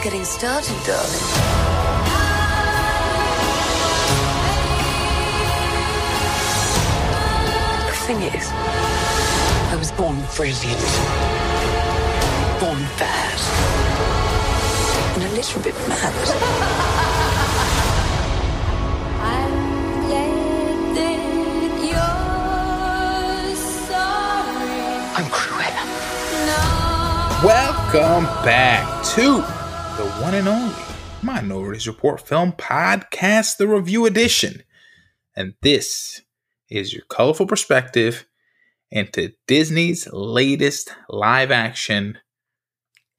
just getting started, darling. The thing is, I was born brilliant, born bad, and a little bit mad. I'm Cruella. Welcome back to the one and only Minorities Report Film Podcast, the review edition. And this is your colorful perspective into Disney's latest live action.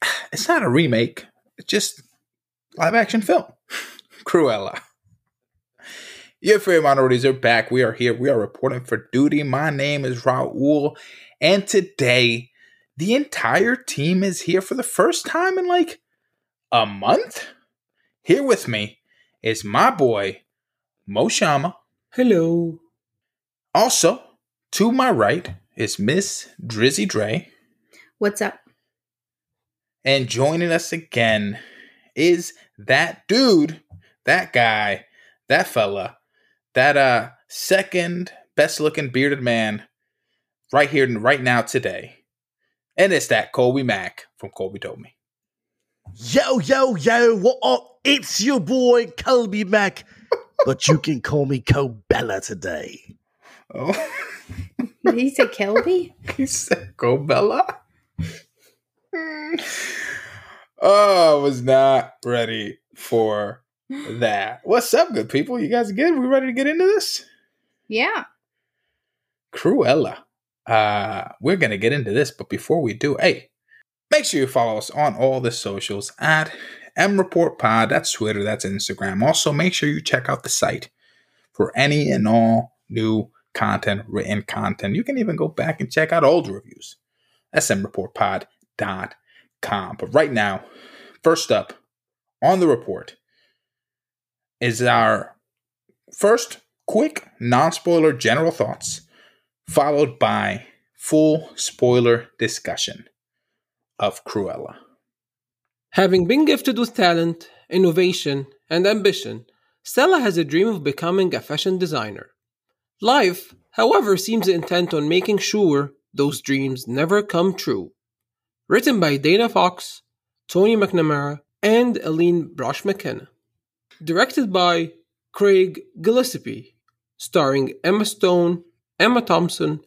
It's not a remake, it's just live action film, Cruella. Your favorite minorities are back. We are here. We are reporting for duty. My name is Raul. And today, the entire team is here for the first time in like a month. Here with me is my boy, Mo Shama. Hello. Also, to my right is Miss Drizzy Dre. What's up? And joining us again is that dude, that guy, that fella, that uh second best looking bearded man right here and right now today. And it's that Colby Mack from Colby Told Me. Yo, yo, yo, what up? It's your boy, Colby Mack. but you can call me Cobella today. Oh, Did he say Kelby? he said Cobella? oh, I was not ready for that. What's up, good people? You guys good? We ready to get into this? Yeah. Cruella. Uh, we're gonna get into this, but before we do, hey, make sure you follow us on all the socials at M Report Pod. That's Twitter, that's Instagram. Also, make sure you check out the site for any and all new content, written content. You can even go back and check out old reviews. That's smreportpod.com. But right now, first up on the report is our first quick non-spoiler general thoughts followed by full spoiler discussion of Cruella. Having been gifted with talent, innovation, and ambition, Stella has a dream of becoming a fashion designer. Life, however, seems intent on making sure those dreams never come true. Written by Dana Fox, Tony McNamara, and Aline Brosh McKenna. Directed by Craig Gillespie, starring Emma Stone, Emma Thompson,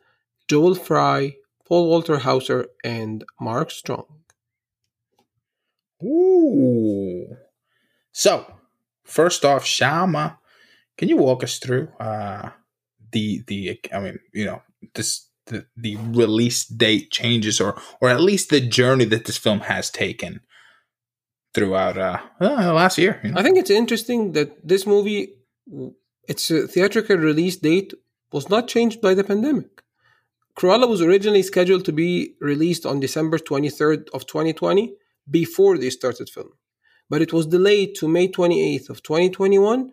Joel Fry, Paul Walter Hauser, and Mark Strong. Ooh. So, first off, Shama, can you walk us through uh the the I mean, you know, this the, the release date changes or or at least the journey that this film has taken throughout uh, uh last year. You know? I think it's interesting that this movie, its uh, theatrical release date was not changed by the pandemic. Cruella was originally scheduled to be released on December 23rd of 2020 before they started filming. But it was delayed to May 28th of 2021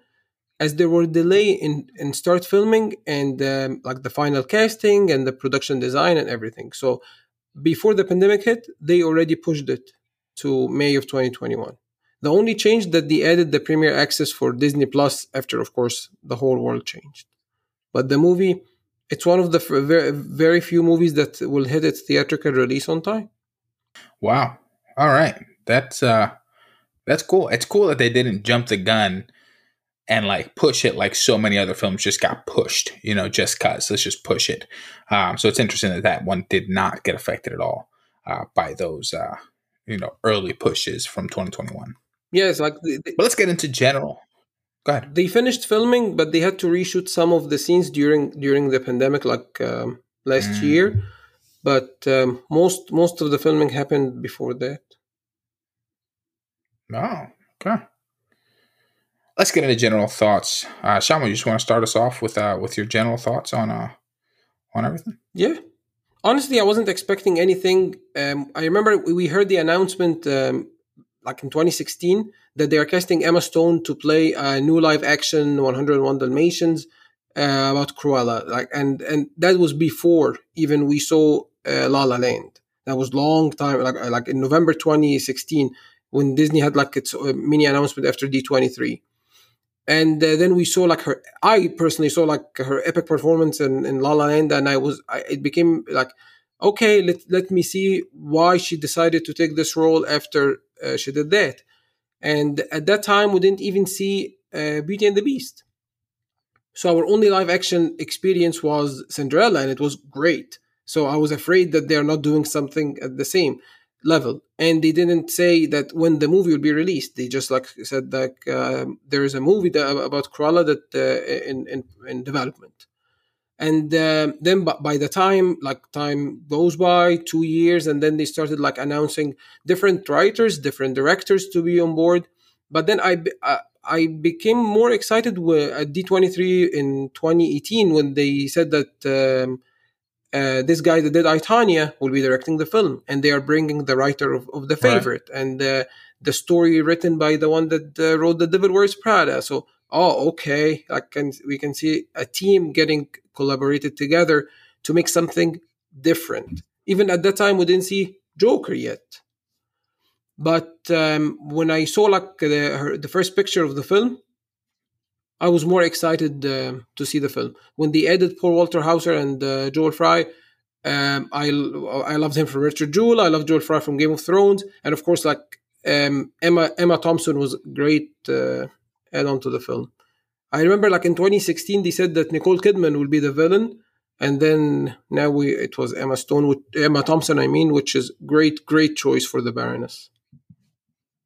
as there were delay in, in start filming and um, like the final casting and the production design and everything. So before the pandemic hit, they already pushed it to May of 2021. The only change that they added the premiere access for Disney Plus after, of course, the whole world changed. But the movie, it's one of the very, very few movies that will hit its theatrical release on time. Wow. All right. That's uh that's cool. It's cool that they didn't jump the gun and like push it like so many other films just got pushed, you know, just cuz let's just push it. Um so it's interesting that that one did not get affected at all uh by those uh you know early pushes from 2021. Yes, like they, they- But let's get into general. Go ahead. they finished filming, but they had to reshoot some of the scenes during during the pandemic, like um, last Mm. year. But um, most most of the filming happened before that. Oh, okay. Let's get into general thoughts. Uh Shama, you just want to start us off with uh with your general thoughts on uh on everything? Yeah. Honestly, I wasn't expecting anything. Um, I remember we heard the announcement um, like in 2016 that they are casting Emma Stone to play a new live action 101 Dalmatians uh, about Cruella. Like, and and that was before even we saw uh, La La Land. That was long time, like like in November 2016. when Disney had like its uh, mini announcement after D23. And uh, then we saw like her. I personally saw like her epic performance in, in La La Land, and I was. I, it became like, okay, let let me see why she decided to take this role after uh, she did that. And at that time, we didn't even see uh, Beauty and the Beast. So our only live action experience was Cinderella, and it was great. So I was afraid that they're not doing something at the same level, and they didn't say that when the movie will be released. They just like said like uh, there is a movie that, about Cruella that uh, in, in in development, and uh, then by the time like time goes by two years, and then they started like announcing different writers, different directors to be on board. But then I uh, I became more excited at D23 in 2018 when they said that um, uh, this guy that did I, Tonya will be directing the film, and they are bringing the writer of, of The Favorite right. and uh, the story written by the one that uh, wrote The Devil Wears Prada. So, oh, okay, I can we can see a team getting collaborated together to make something different. Even at that time, we didn't see Joker yet. But um, when I saw like the, her, the first picture of the film, I was more excited uh, to see the film. When they added Paul Walter Hauser and uh, Joel Fry, um, I I loved him from Richard Jewell. I loved Joel Fry from Game of Thrones, and of course, like um, Emma Emma Thompson was great uh, add on to the film. I remember, like in 2016, they said that Nicole Kidman will be the villain, and then now we it was Emma Stone, with, Emma Thompson, I mean, which is great, great choice for the Baroness.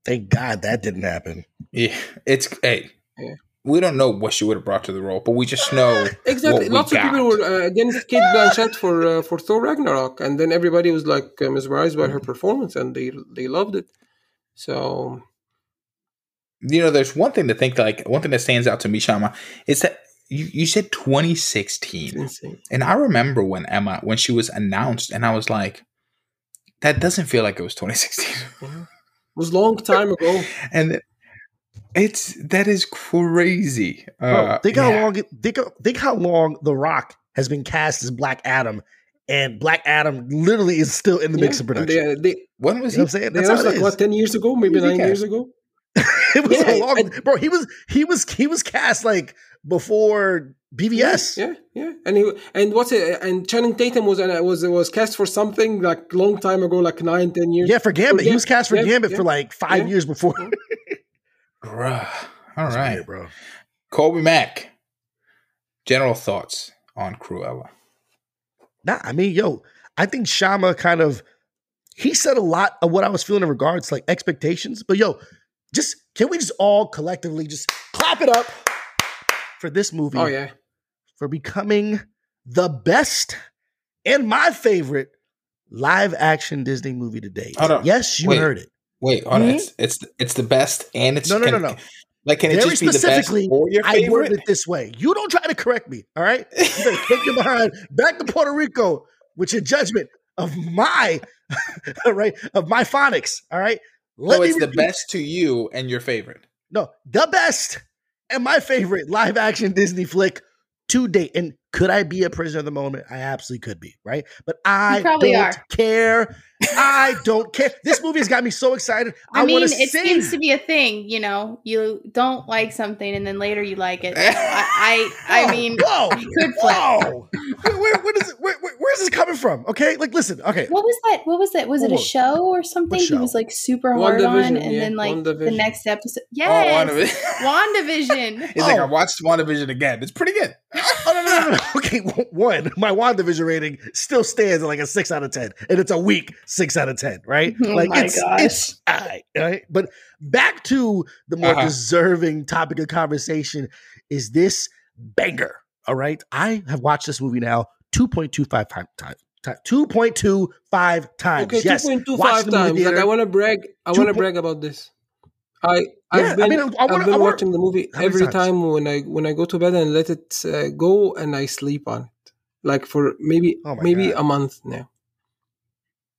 Thank God that didn't happen. Yeah, it's hey. Yeah. We don't know what she would have brought to the role, but we just know exactly. Lots of got. people were uh, against Cate Blanchett for uh, for Thor Ragnarok, and then everybody was like uh, mesmerized by her performance, and they they loved it. So, you know, there's one thing to think like one thing that stands out to me, Shama, is that you, you said 2016, and I remember when Emma when she was announced, and I was like, that doesn't feel like it was 2016. it was long time ago. and it's that is crazy. Bro, uh, think how long think think how long The Rock has been cast as Black Adam, and Black Adam literally is still in the yeah, mix of production. They, they, when was he? I'm saying that's was like what ten years ago, maybe nine years ago. it was yeah, so long, and, bro. He was he was he was cast like before BVS. Yeah, yeah, and he and what's it? And Channing Tatum was uh, was it was cast for something like long time ago, like nine, ten years. Yeah, for Gambit, for he was cast for yeah, Gambit yeah, for like five yeah. years before. Bruh. All right, weird, bro. Colby Mack. General thoughts on Cruella. Nah, I mean, yo, I think Shama kind of he said a lot of what I was feeling in regards to like expectations. But yo, just can we just all collectively just clap it up for this movie. Oh yeah. For becoming the best and my favorite live action Disney movie to date. Yes, you Wait. heard it. Wait, hold mm-hmm. on. It's, it's it's the best and it's no no no no. Like can Very it just be the best or your favorite? I worded it this way. You don't try to correct me. All right, you better take your behind back to Puerto Rico with your judgment of my right of my phonics. All right. Let so it's the best to you and your favorite. No, the best and my favorite live action Disney flick to date. And could I be a prisoner of the moment? I absolutely could be, right? But I don't are. care. I don't care. This movie has got me so excited. I, I mean, it sing. seems to be a thing. You know, you don't like something and then later you like it. I, I, I mean, whoa, could whoa. where, where, where, does it, where, where's this coming from? Okay, like listen. Okay, what was that? What was that? Was it a show or something? Show? He was like super hard on, and yeah. then like the next episode. Oh, yes, oh, WandaVision. WandaVision. He's oh. like, I watched WandaVision again. It's pretty good. oh no, no, no, no. Okay, one, my WandaVision rating still stands at like a six out of ten, and it's a weak six out of ten, right? Oh like my it's, gosh. it's right, right. But back to the more uh-huh. deserving topic of conversation is this banger. All right, I have watched this movie now two point two five times. 2.25 times. Okay, yes. 2.25 times. Like I want to brag. I want to brag about this. I I've yeah, been, I mean, I wanna, have been watching the movie every time when I when I go to bed and let it uh, go and I sleep on it, like for maybe oh maybe God. a month now.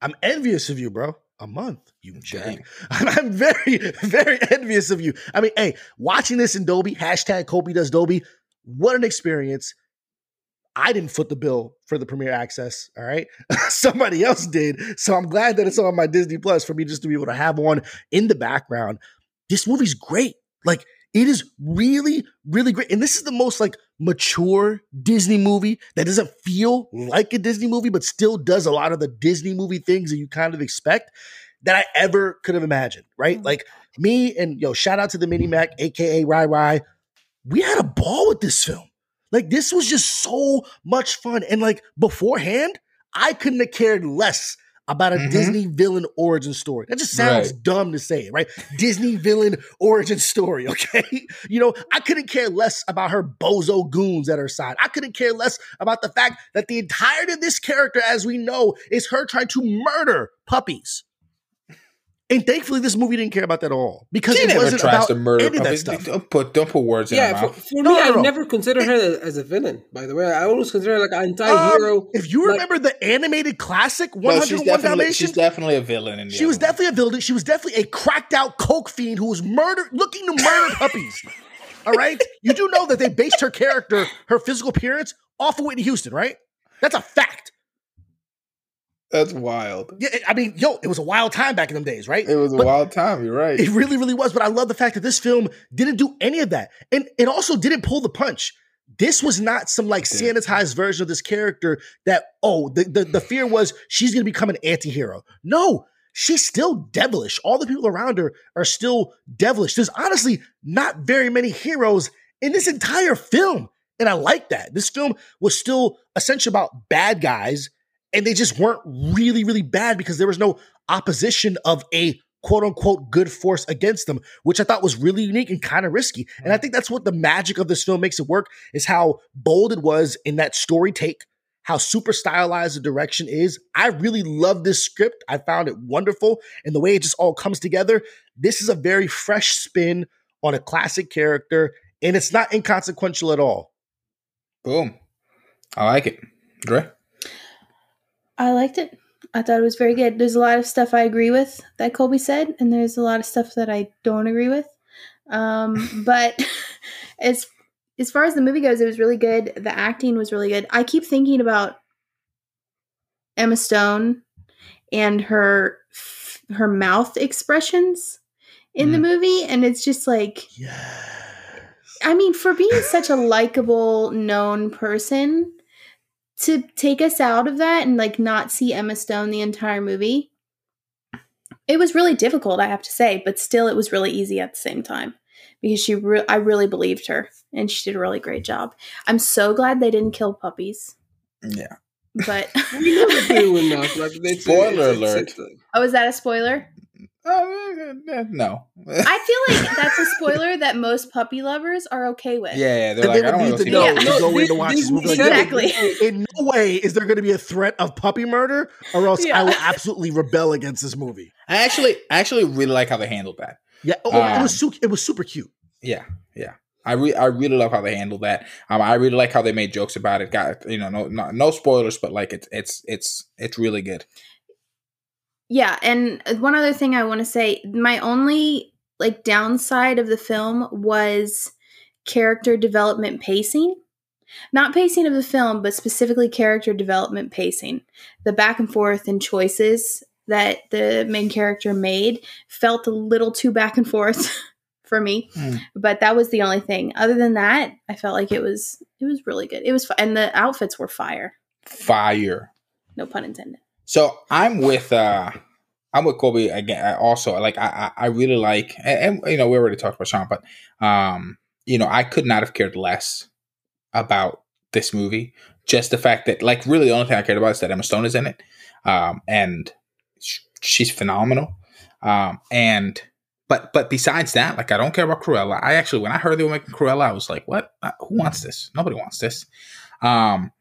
I'm envious of you, bro. A month, you jerk. I'm, I'm very very envious of you. I mean, hey, watching this in Dolby hashtag Kobe does Dolby. What an experience! I didn't foot the bill for the premiere access. All right. Somebody else did. So I'm glad that it's on my Disney Plus for me just to be able to have one in the background. This movie's great. Like, it is really, really great. And this is the most like mature Disney movie that doesn't feel like a Disney movie, but still does a lot of the Disney movie things that you kind of expect that I ever could have imagined, right? Mm-hmm. Like me and yo, shout out to the Mini Mac, aka Rai Rai. We had a ball with this film. Like this was just so much fun. And like beforehand, I couldn't have cared less about a mm-hmm. Disney villain origin story. That just sounds right. dumb to say, right? Disney villain origin story, okay? You know, I couldn't care less about her bozo goons at her side. I couldn't care less about the fact that the entirety of this character, as we know, is her trying to murder puppies. And thankfully, this movie didn't care about that at all because she it wasn't about to murder any of that stuff. Don't put don't put words yeah, in her mouth. For, for no, me, no, no, I never considered her as a villain. By the way, I always consider her like an anti-hero. Um, if you like, remember the animated classic One Hundred One Dalmatians, she's definitely a villain. she was movie. definitely a villain. She was definitely a cracked out coke fiend who was murdered, looking to murder puppies. All right, you do know that they based her character, her physical appearance, off of Whitney Houston, right? That's a fact. That's wild. Yeah, I mean, yo, it was a wild time back in them days, right? It was a but wild time. You're right. It really, really was. But I love the fact that this film didn't do any of that, and it also didn't pull the punch. This was not some like sanitized version of this character that oh the the, the fear was she's going to become an anti-hero. No, she's still devilish. All the people around her are still devilish. There's honestly not very many heroes in this entire film. And I like that. This film was still essentially about bad guys and they just weren't really, really bad because there was no opposition of a quote unquote good force against them, which I thought was really unique and kind of risky. And I mm. think that's what the magic of this film makes it work is how bold it was in that story take, how super stylized the direction is. I really love this script. I found it wonderful. And the way it just all comes together, this is a very fresh spin on a classic character, and it's not inconsequential at all. Boom. I like it. Dre? I liked it. I thought it was very good. There's a lot of stuff I agree with that Colby said, and there's a lot of stuff that I don't agree with. Um, but as as far as the movie goes, it was really good. The acting was really good. I keep thinking about Emma Stone and her her mouth expressions in mm. the movie, and it's just like, yes. I mean, for being such a likable, known person, to take us out of that and like not see Emma Stone the entire movie, it was really difficult, I have to say, but still it was really easy at the same time because she re- I really believed her and she did a really great job. I'm so glad they didn't kill puppies. Yeah. But we never do enough. Like, spoiler alert. Oh, is that a spoiler? Uh, no. I feel like that's a spoiler that most puppy lovers are okay with. Yeah, yeah they're like, they I don't need to know yeah. to go in to watch this movie. Exactly. in no way is there going to be a threat of puppy murder, or else yeah. I will absolutely rebel against this movie. I actually, I actually really like how they handled that. Yeah, oh, um, it was um, su- it was super cute. Yeah, yeah. I re- I really love how they handled that. Um, I really like how they made jokes about it. Got you know, no, no, no spoilers, but like it's it's it's it's really good. Yeah, and one other thing I want to say, my only like downside of the film was character development pacing. Not pacing of the film, but specifically character development pacing. The back and forth and choices that the main character made felt a little too back and forth for me. Mm. But that was the only thing. Other than that, I felt like it was it was really good. It was and the outfits were fire. Fire. No pun intended. So I'm with uh I'm with Kobe again. Also, like I, I really like, and, and, you know, we already talked about Sean, but um, you know, I could not have cared less about this movie. Just the fact that, like, really, the only thing I cared about is that Emma Stone is in it, um, and sh- she's phenomenal. Um, and but but besides that, like, I don't care about Cruella. I actually, when I heard they were making Cruella, I was like, what? Uh, who wants this? Nobody wants this. Um,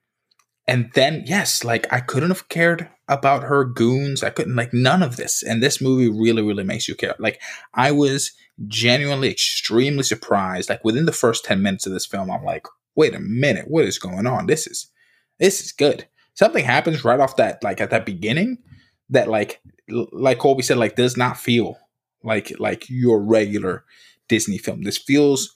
and then yes, like I couldn't have cared about her goons. I couldn't like none of this. And this movie really, really makes you care. Like I was genuinely extremely surprised. Like within the first 10 minutes of this film, I'm like, wait a minute, what is going on? This is this is good. Something happens right off that, like at that beginning, that like like Colby said, like does not feel like like your regular Disney film. This feels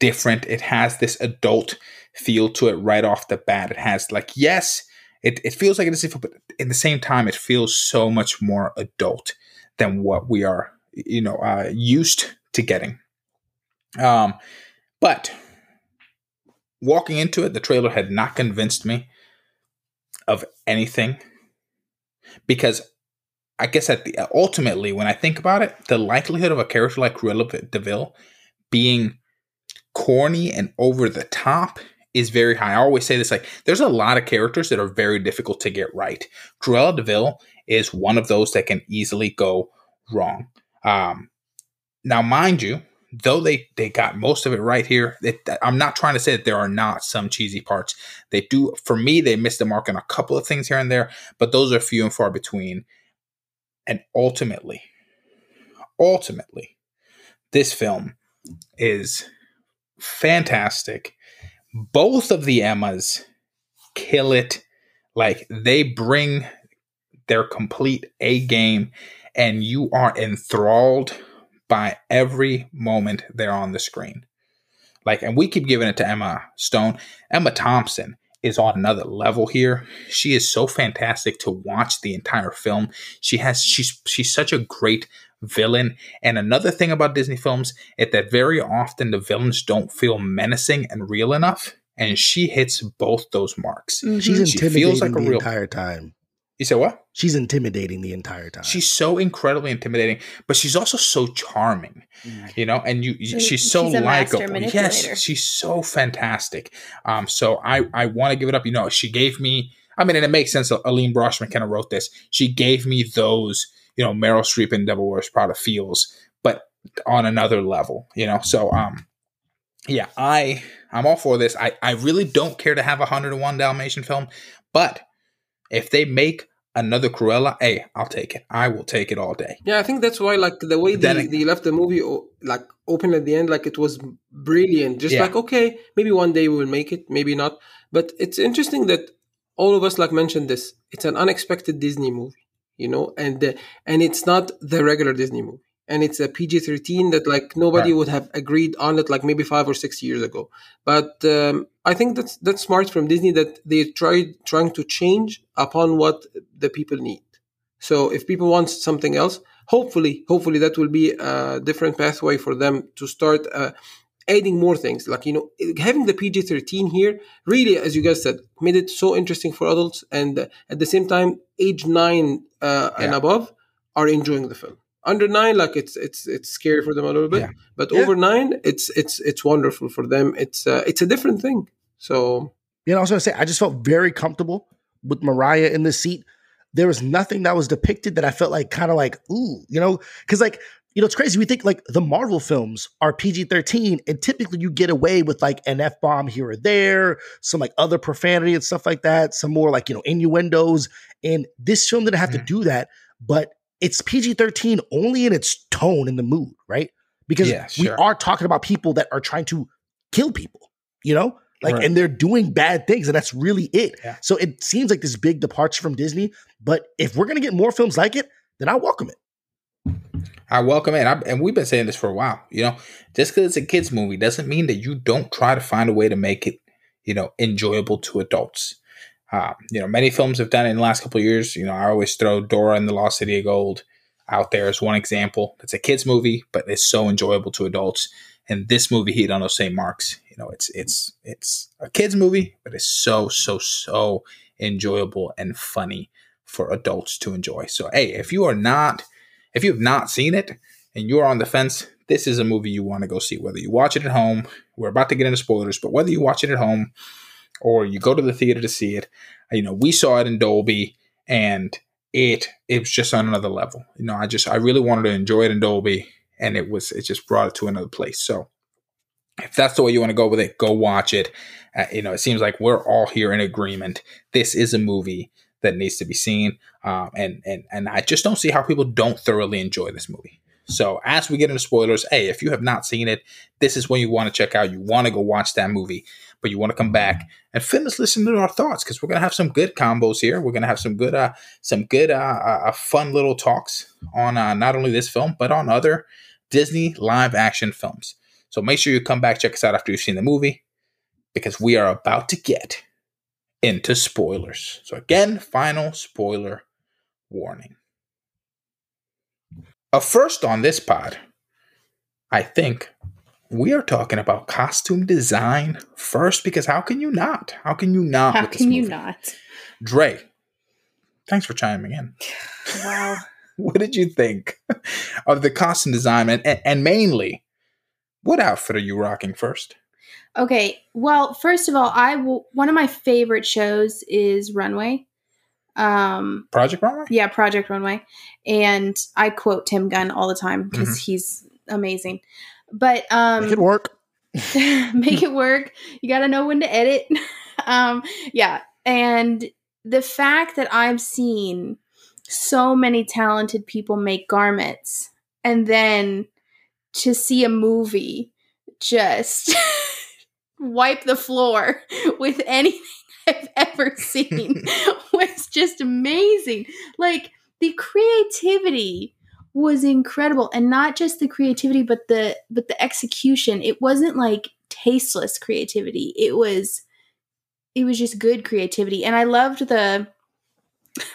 different. It has this adult feel to it right off the bat. It has like yes, it, it feels like it is, but at the same time, it feels so much more adult than what we are, you know, uh, used to getting. Um, but walking into it, the trailer had not convinced me of anything because I guess at the ultimately, when I think about it, the likelihood of a character like Cruella de Vil being corny and over the top is very high. I always say this like there's a lot of characters that are very difficult to get right. Cruella de Vil is one of those that can easily go wrong. Um, now, mind you, though they they got most of it right here, I'm not trying to say that there are not some cheesy parts. They do for me, they missed the mark on a couple of things here and there, but those are few and far between. And ultimately, ultimately, this film is fantastic. Both of the Emmas kill it. Like they bring their complete A game, and you are enthralled by every moment they're on the screen. Like, and we keep giving it to Emma Stone. Emma Thompson is on another level here. She is so fantastic to watch the entire film. She has she's she's such a great villain. And another thing about Disney films is that very often the villains don't feel menacing and real enough. And she hits both those marks. Mm-hmm. She's intimidating she feels like the a real, entire time. You said what? She's intimidating the entire time. She's so incredibly intimidating, but she's also so charming, mm. you know. And you, she's, she's so likable. Yes, she's so fantastic. Um, so I, I want to give it up. You know, she gave me. I mean, and it makes sense. Aline Broshman kind of wrote this. She gave me those, you know, Meryl Streep and Devil Wears Prada feels, but on another level, you know. So, um, yeah, I, I'm all for this. I, I really don't care to have a 101 Dalmatian film, but if they make another Cruella, hey, I'll take it. I will take it all day. Yeah, I think that's why, like the way they, they left the movie like open at the end, like it was brilliant. Just yeah. like okay, maybe one day we will make it, maybe not. But it's interesting that all of us like mentioned this. It's an unexpected Disney movie, you know, and uh, and it's not the regular Disney movie and it's a PG 13 that like nobody right. would have agreed on it like maybe five or six years ago. But um, I think that's that's smart from Disney that they tried trying to change upon what the people need. So if people want something else, hopefully, hopefully that will be a different pathway for them to start uh, adding more things. Like you know, having the PG 13 here really, as you guys said, made it so interesting for adults, and uh, at the same time, age nine uh, yeah. and above are enjoying the film under nine like it's it's it's scary for them a little bit yeah. but yeah. over nine it's it's it's wonderful for them it's uh, it's a different thing so you know i was gonna say i just felt very comfortable with mariah in the seat there was nothing that was depicted that i felt like kind of like ooh you know because like you know it's crazy we think like the marvel films are pg-13 and typically you get away with like an f-bomb here or there some like other profanity and stuff like that some more like you know innuendos and this film didn't have mm. to do that but it's PG 13 only in its tone and the mood, right? Because yeah, sure. we are talking about people that are trying to kill people, you know? Like, right. and they're doing bad things, and that's really it. Yeah. So it seems like this big departure from Disney. But if we're going to get more films like it, then I welcome it. I welcome it. I, and we've been saying this for a while. You know, just because it's a kids' movie doesn't mean that you don't try to find a way to make it, you know, enjoyable to adults. Um, you know, many films have done it in the last couple years. You know, I always throw Dora and the Lost City of Gold out there as one example. It's a kids movie, but it's so enjoyable to adults. And this movie hit on those same marks. You know, it's it's it's a kids movie, but it's so so so enjoyable and funny for adults to enjoy. So, hey, if you are not if you have not seen it and you're on the fence, this is a movie you want to go see. Whether you watch it at home, we're about to get into spoilers, but whether you watch it at home or you go to the theater to see it. You know, we saw it in Dolby and it it was just on another level. You know, I just I really wanted to enjoy it in Dolby and it was it just brought it to another place. So if that's the way you want to go with it, go watch it. Uh, you know, it seems like we're all here in agreement. This is a movie that needs to be seen, um, and and and I just don't see how people don't thoroughly enjoy this movie. So as we get into spoilers, hey, if you have not seen it, this is when you want to check out. You want to go watch that movie, but you want to come back and finish listening to our thoughts because we're gonna have some good combos here. We're gonna have some good, uh, some good, uh, uh, fun little talks on uh, not only this film but on other Disney live action films. So make sure you come back, check us out after you've seen the movie, because we are about to get into spoilers. So, again, final spoiler warning. A first on this pod, I think we are talking about costume design first because how can you not? How can you not? How can you not? Dre, thanks for chiming in. Wow. what did you think of the costume design and, and mainly what outfit are you rocking first? Okay, well, first of all, I will. One of my favorite shows is Runway. Um, Project Runway. Yeah, Project Runway, and I quote Tim Gunn all the time because mm-hmm. he's amazing. But um, make it work. make it work. You got to know when to edit. um, yeah, and the fact that I've seen so many talented people make garments, and then to see a movie just wipe the floor with anything I've ever seen was just amazing. Like the creativity was incredible and not just the creativity but the but the execution. It wasn't like tasteless creativity. It was it was just good creativity and I loved the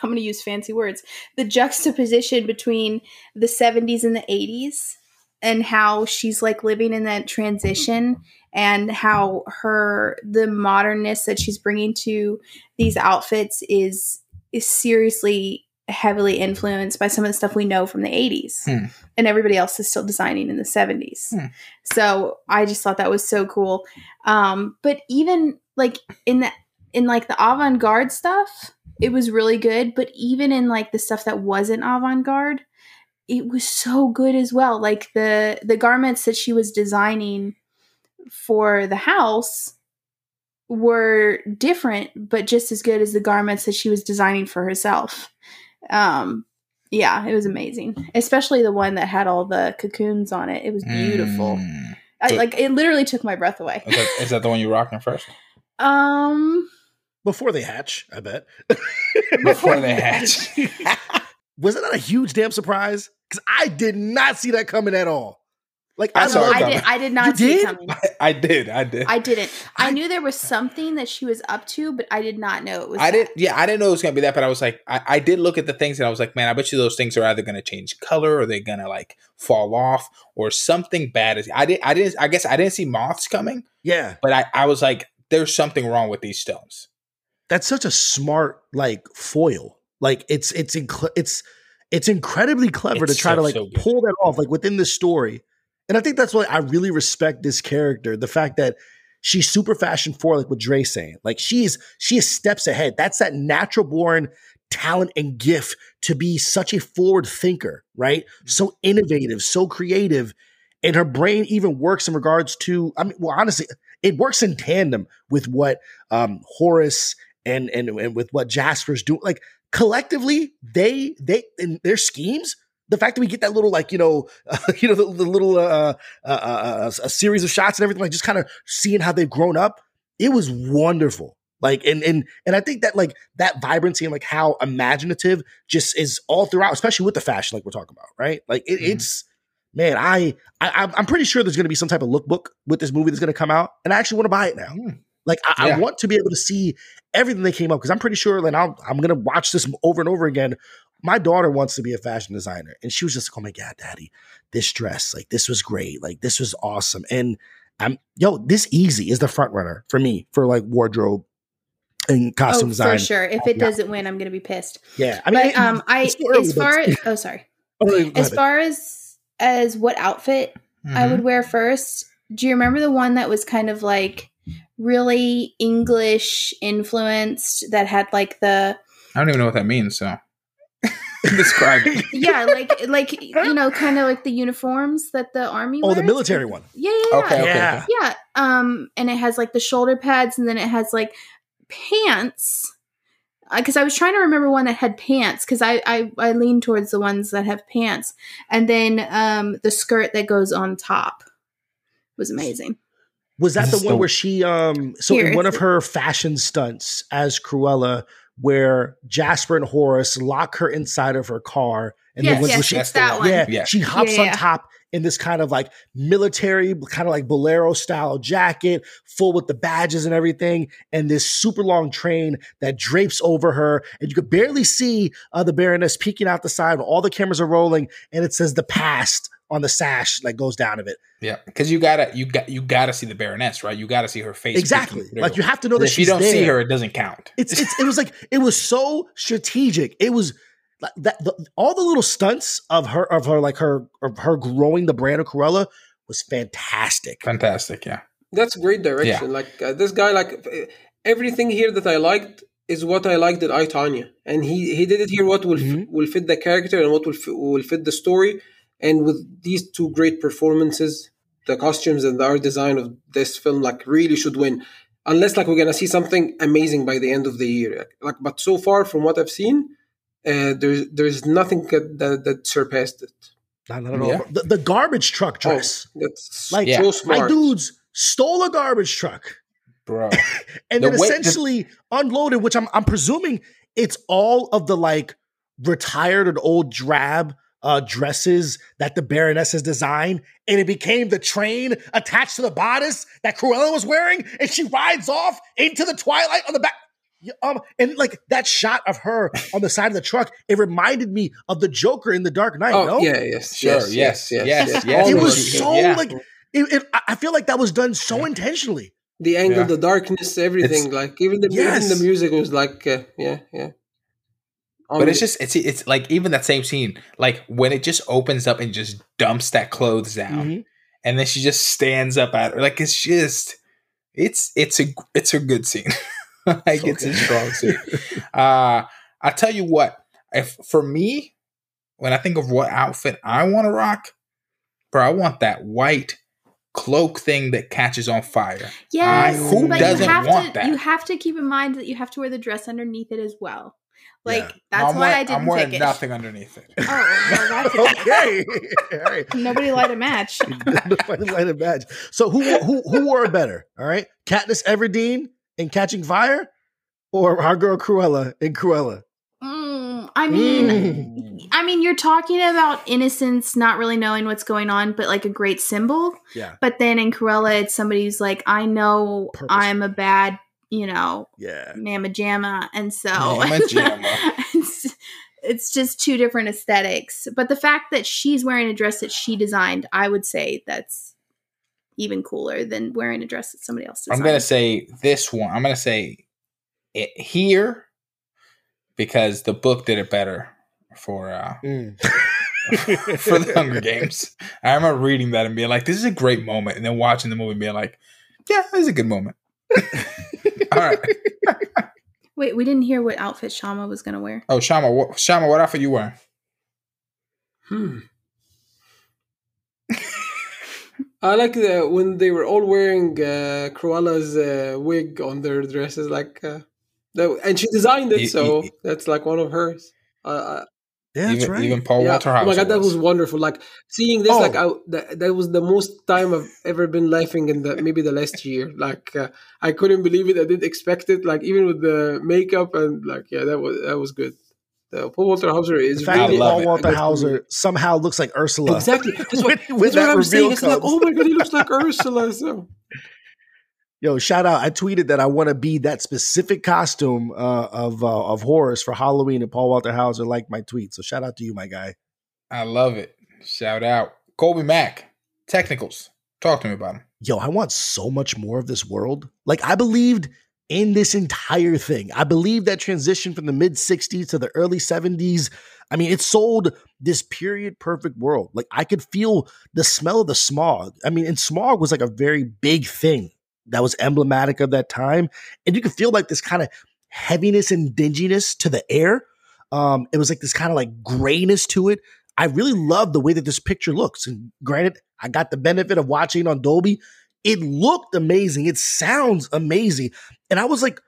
I'm going to use fancy words. The juxtaposition between the 70s and the 80s and how she's like living in that transition and how her the modernness that she's bringing to these outfits is is seriously heavily influenced by some of the stuff we know from the 80s hmm. and everybody else is still designing in the 70s hmm. so i just thought that was so cool um, but even like in the in like the avant-garde stuff it was really good but even in like the stuff that wasn't avant-garde it was so good as well. Like the the garments that she was designing for the house were different, but just as good as the garments that she was designing for herself. Um, yeah, it was amazing, especially the one that had all the cocoons on it. It was beautiful. Mm. I, like it literally took my breath away. Is that, is that the one you're rocking first? Um, before they hatch, I bet. before they hatch. Was it not a huge damn surprise? Because I did not see that coming at all. Like I, I saw, I did. I did not you see did? it coming. I, I, did. I did. I didn't. I, knew there was something that she was up to, but I did not know it was. I did. Yeah, I didn't know it was gonna be that, but I was like, I, I did look at the things and I was like, man, I bet you those things are either gonna change color or they're gonna like fall off or something bad is. I did. I didn't. I guess I didn't see moths coming. Yeah, but I, I was like, there's something wrong with these stones. That's such a smart like foil. Like it's it's inc- it's it's incredibly clever it's to try so, to like so pull that off like within the story. And I think that's why I really respect this character. The fact that she's super fashion for like what Dre's saying. Like she's she is steps ahead. That's that natural born talent and gift to be such a forward thinker, right? Mm-hmm. So innovative, so creative. And her brain even works in regards to, I mean, well, honestly, it works in tandem with what um Horace and and and with what Jasper's doing. Like collectively, they they in their schemes. The fact that we get that little like you know uh, you know the, the little uh, uh, uh, uh a series of shots and everything like just kind of seeing how they've grown up, it was wonderful. Like and and and I think that like that vibrancy and like how imaginative just is all throughout, especially with the fashion like we're talking about, right? Like it, mm-hmm. it's man, I, I I'm pretty sure there's going to be some type of lookbook with this movie that's going to come out, and I actually want to buy it now. Mm. Like I, yeah. I, want to be able to see everything that came up because I'm pretty sure like i I'm gonna watch this over and over again. My daughter wants to be a fashion designer, and she was just like, "Oh my god, daddy, this dress, like this was great, like this was awesome." And I'm yo, this easy is the front runner for me for like wardrobe and costume oh, design. For sure. If it doesn't win, I'm gonna be pissed. Yeah. I mean, but, um, I as far as oh sorry, oh, as far as as what outfit mm-hmm. I would wear first. Do you remember the one that was kind of like really English influenced that had like the I don't even know what that means, so describe it. yeah, like like you know, kind of like the uniforms that the army. Oh, wears. the military one. Yeah, yeah, yeah. Okay, okay, yeah. yeah. Um, and it has like the shoulder pads, and then it has like pants. Because uh, I was trying to remember one that had pants, because I, I I lean towards the ones that have pants, and then um the skirt that goes on top was amazing. Was that the one where she um so Here, in one of her fashion stunts as Cruella where Jasper and Horace lock her inside of her car and yes, then when, yes, she, that one. Yeah, yeah, she hops yeah, yeah. on top in this kind of like military, kind of like bolero style jacket, full with the badges and everything, and this super long train that drapes over her, and you could barely see uh, the Baroness peeking out the side. All the cameras are rolling, and it says the past on the sash that goes down of it. Yeah, because you gotta you got you gotta see the Baroness, right? You gotta see her face exactly. Like you have to know that she's if you don't there. see her, it doesn't count. It's, it's it was like it was so strategic. It was like that the, all the little stunts of her of her like her of her growing the brand of Cruella was fantastic. Fantastic, yeah. That's great direction. Yeah. Like uh, this guy, like everything here that I liked is what I liked in I Tonya, and he he did it here. What will mm-hmm. f- will fit the character and what will f- will fit the story and with these two great performances, the costumes and the art design of this film like really should win. Unless like we're gonna see something amazing by the end of the year. Like, but so far from what I've seen, uh, there's there's nothing that that surpassed it. Not, not at all. Yeah. The, the, garbage truck oh, dress. Oh, that's like yeah. so smart. my dudes stole a garbage truck, bro, and the then way, essentially the- unloaded. Which I'm I'm presuming it's all of the like retired and old drab uh, dresses that the Baroness has designed, and it became the train attached to the bodice that Cruella was wearing, and she rides off into the twilight on the back. Um, and like that shot of her on the side of the truck, it reminded me of the Joker in the Dark Knight. Oh, no? yeah, yes, sure, yes, yes, yes, yes. yes, yes. It was so yeah. like, it, it, I feel like that was done so intentionally. The angle, yeah. the darkness, everything. It's, like even the yes. even the music was like, uh, yeah, yeah but it's just it's it's like even that same scene, like when it just opens up and just dumps that clothes down, mm-hmm. and then she just stands up at her. Like it's just it's it's a it's a good scene. like it's a strong scene. uh I tell you what, if for me, when I think of what outfit I want to rock, bro, I want that white cloak thing that catches on fire. Yes, I, who doesn't want to, that? You have to keep in mind that you have to wear the dress underneath it as well. Like yeah. that's why I didn't I'm wearing take it. nothing underneath it. Oh, well, that's okay. All right. Nobody light a match. Nobody light a match. So who who who wore it better? All right, Katniss Everdeen in Catching Fire, or our girl Cruella in Cruella? Mm, I mean, mm. I mean, you're talking about innocence, not really knowing what's going on, but like a great symbol. Yeah. But then in Cruella, it's somebody who's like, I know Purpose. I'm a bad you know, yeah, mamma jamma. And so it's, it's just two different aesthetics. But the fact that she's wearing a dress that she designed, I would say that's even cooler than wearing a dress that somebody else designed. I'm gonna say this one. I'm gonna say it here because the book did it better for uh mm. for the Hunger Games. I remember reading that and being like, "This is a great moment," and then watching the movie and being like, "Yeah, this is a good moment." All right. Wait, we didn't hear what outfit Shama was going to wear. Oh, Shama, what, Shama, what outfit you wearing? Hmm. I like the, when they were all wearing uh, Cruella's uh, wig on their dresses, like, uh, that, and she designed it, so that's like one of hers. Uh, yeah, that's even, right. Even Paul yeah. Walter Hauser. Oh my god, that was wonderful. Like seeing this, oh. like I, that, that was the most time I've ever been laughing in the maybe the last year. Like uh, I couldn't believe it. I didn't expect it. Like even with the makeup and like yeah, that was that was good. The Paul Walter Hauser is the fact really Paul Walter Hauser somehow looks like Ursula. Exactly. That's what, that's what I'm saying. It's like, oh my god, he looks like Ursula. So Yo, shout out! I tweeted that I want to be that specific costume uh, of uh, of Horace for Halloween, and Paul Walter Hauser liked my tweet. So shout out to you, my guy. I love it. Shout out, Colby Mack. Technicals. Talk to me about him. Yo, I want so much more of this world. Like I believed in this entire thing. I believe that transition from the mid '60s to the early '70s. I mean, it sold this period perfect world. Like I could feel the smell of the smog. I mean, and smog was like a very big thing that was emblematic of that time. And you could feel like this kind of heaviness and dinginess to the air. Um, it was like this kind of like grayness to it. I really love the way that this picture looks. And granted, I got the benefit of watching on Dolby. It looked amazing. It sounds amazing. And I was like,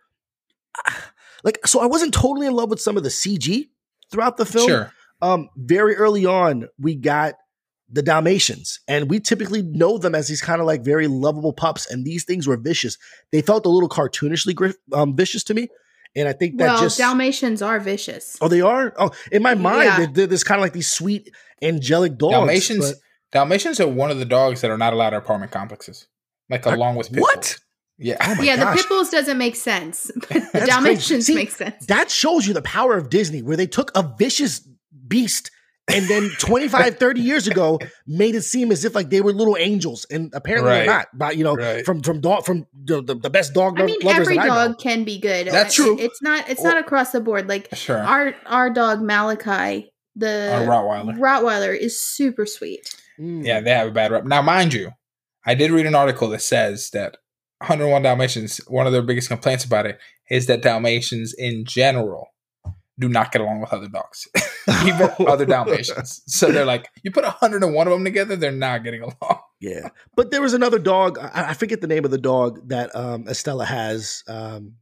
like, so I wasn't totally in love with some of the CG throughout the film. Sure. Um, very early on, we got the Dalmatians. And we typically know them as these kind of like very lovable pups. And these things were vicious. They felt a little cartoonishly um, vicious to me. And I think that well, just Dalmatians are vicious. Oh, they are. Oh, in my mind, yeah. they're, they're this kind of like these sweet angelic dogs. Dalmatians, but, Dalmatians are one of the dogs that are not allowed in apartment complexes, like along with pit what? bulls. Yeah. Oh yeah, gosh. the pit bulls doesn't make sense, but the Dalmatians crazy. See, make sense. That shows you the power of Disney, where they took a vicious beast and then 25, 30 years ago made it seem as if like they were little angels, and apparently Right. they're not. But you know, Right. from from dog from the, the, the best dog I mean, lovers every that I know. dog can be good. That's It- true. it's not. It's not across the board. Like Sure. our our dog Malachi, the A Rottweiler. Rottweiler, is super sweet. Mm. Yeah, they have a bad rep. Now, mind you, I did read an article that says that 101 Dalmatians, one of their biggest complaints about it is that Dalmatians in general do not get along with other dogs, even other Dalmatians. So they're like, you put 101 of them together, they're not getting along. Yeah, but there was another dog. I, I forget the name of the dog that um, Estella has um,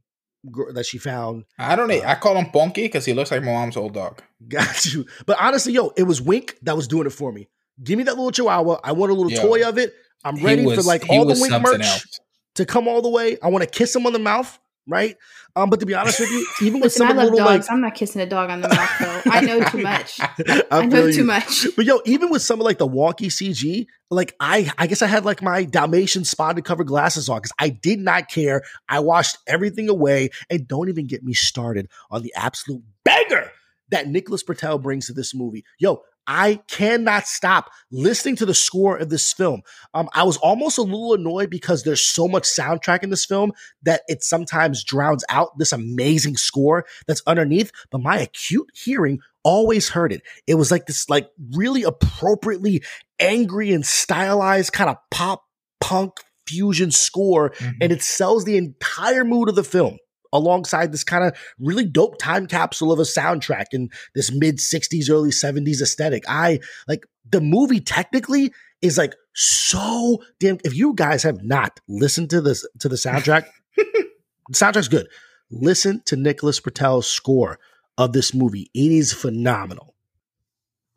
gr- that she found. I don't know. I call him Bonky because he looks like my mom's old dog. Got you. But honestly, yo, it was Wink that was doing it for me. Give me that little Chihuahua. I want a little Yo. toy of it. I'm ready for like all the Wink merch else. to come all the way. I want to kiss him on the mouth, right? Um, but to be honest with you, even with Listen, some I of the love little dogs. like, I'm not kissing a dog on the mouth though. I know too much. I, I know feel too much. But yo, even with some of like the wonky CG, like I, I guess I had like my Dalmatian spotted cover glasses on because I did not care. I washed everything away, and don't even get me started on the absolute banger that Nicholas Britell brings to this movie. Yo, I cannot stop listening to the score of this film. Um, I was almost a little annoyed because there's so much soundtrack in this film that it sometimes drowns out this amazing score that's underneath. But my acute hearing always heard it. It was like this, like really appropriately angry and stylized kind of pop punk fusion score, Mhm. and it sells the entire mood of the film alongside this kind of really dope time capsule of a soundtrack in this mid 60s early 70s aesthetic i like the movie technically is like so damn if you guys have not listened to this to the soundtrack the soundtrack's good listen to nicholas britell's score of this movie it is phenomenal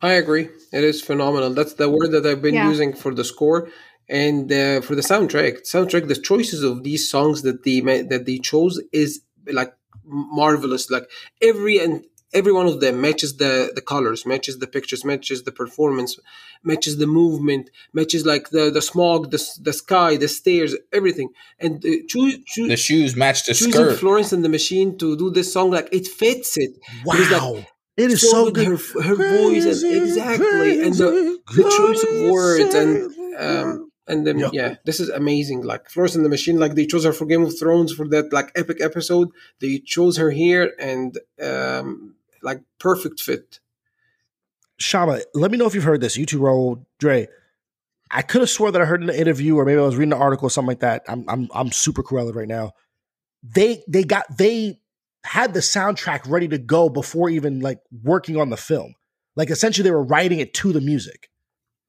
I agree. It is phenomenal. That's the word that I've been Yeah. using for the score and uh, for the soundtrack. Soundtrack. The choices of these songs that they that they chose is like marvelous. Like every and every one of them matches the the colors, matches the pictures, matches the performance, matches the movement, matches like the the smog, the the sky, the stairs, everything. And uh, choose choose. The shoes match the Choosing skirt. Florence and the Machine to do this song, like it fits it. wow Because, like, it is so with good Her, her voice and exactly, and the, the choice of words and um, and then Yeah. yeah. this is amazing. Like Florence and the Machine, like they chose her for Game of Thrones for that like epic episode. They chose her here, and um, like perfect fit. Shama, let me know if you've heard this. You two roll, Dre. I could have swore that I heard in an interview, or maybe I was reading an article or something like that. I'm I'm I'm super correlated right now. They they got they had the soundtrack ready to go before even like working on the film. Like essentially, they were writing it to the music.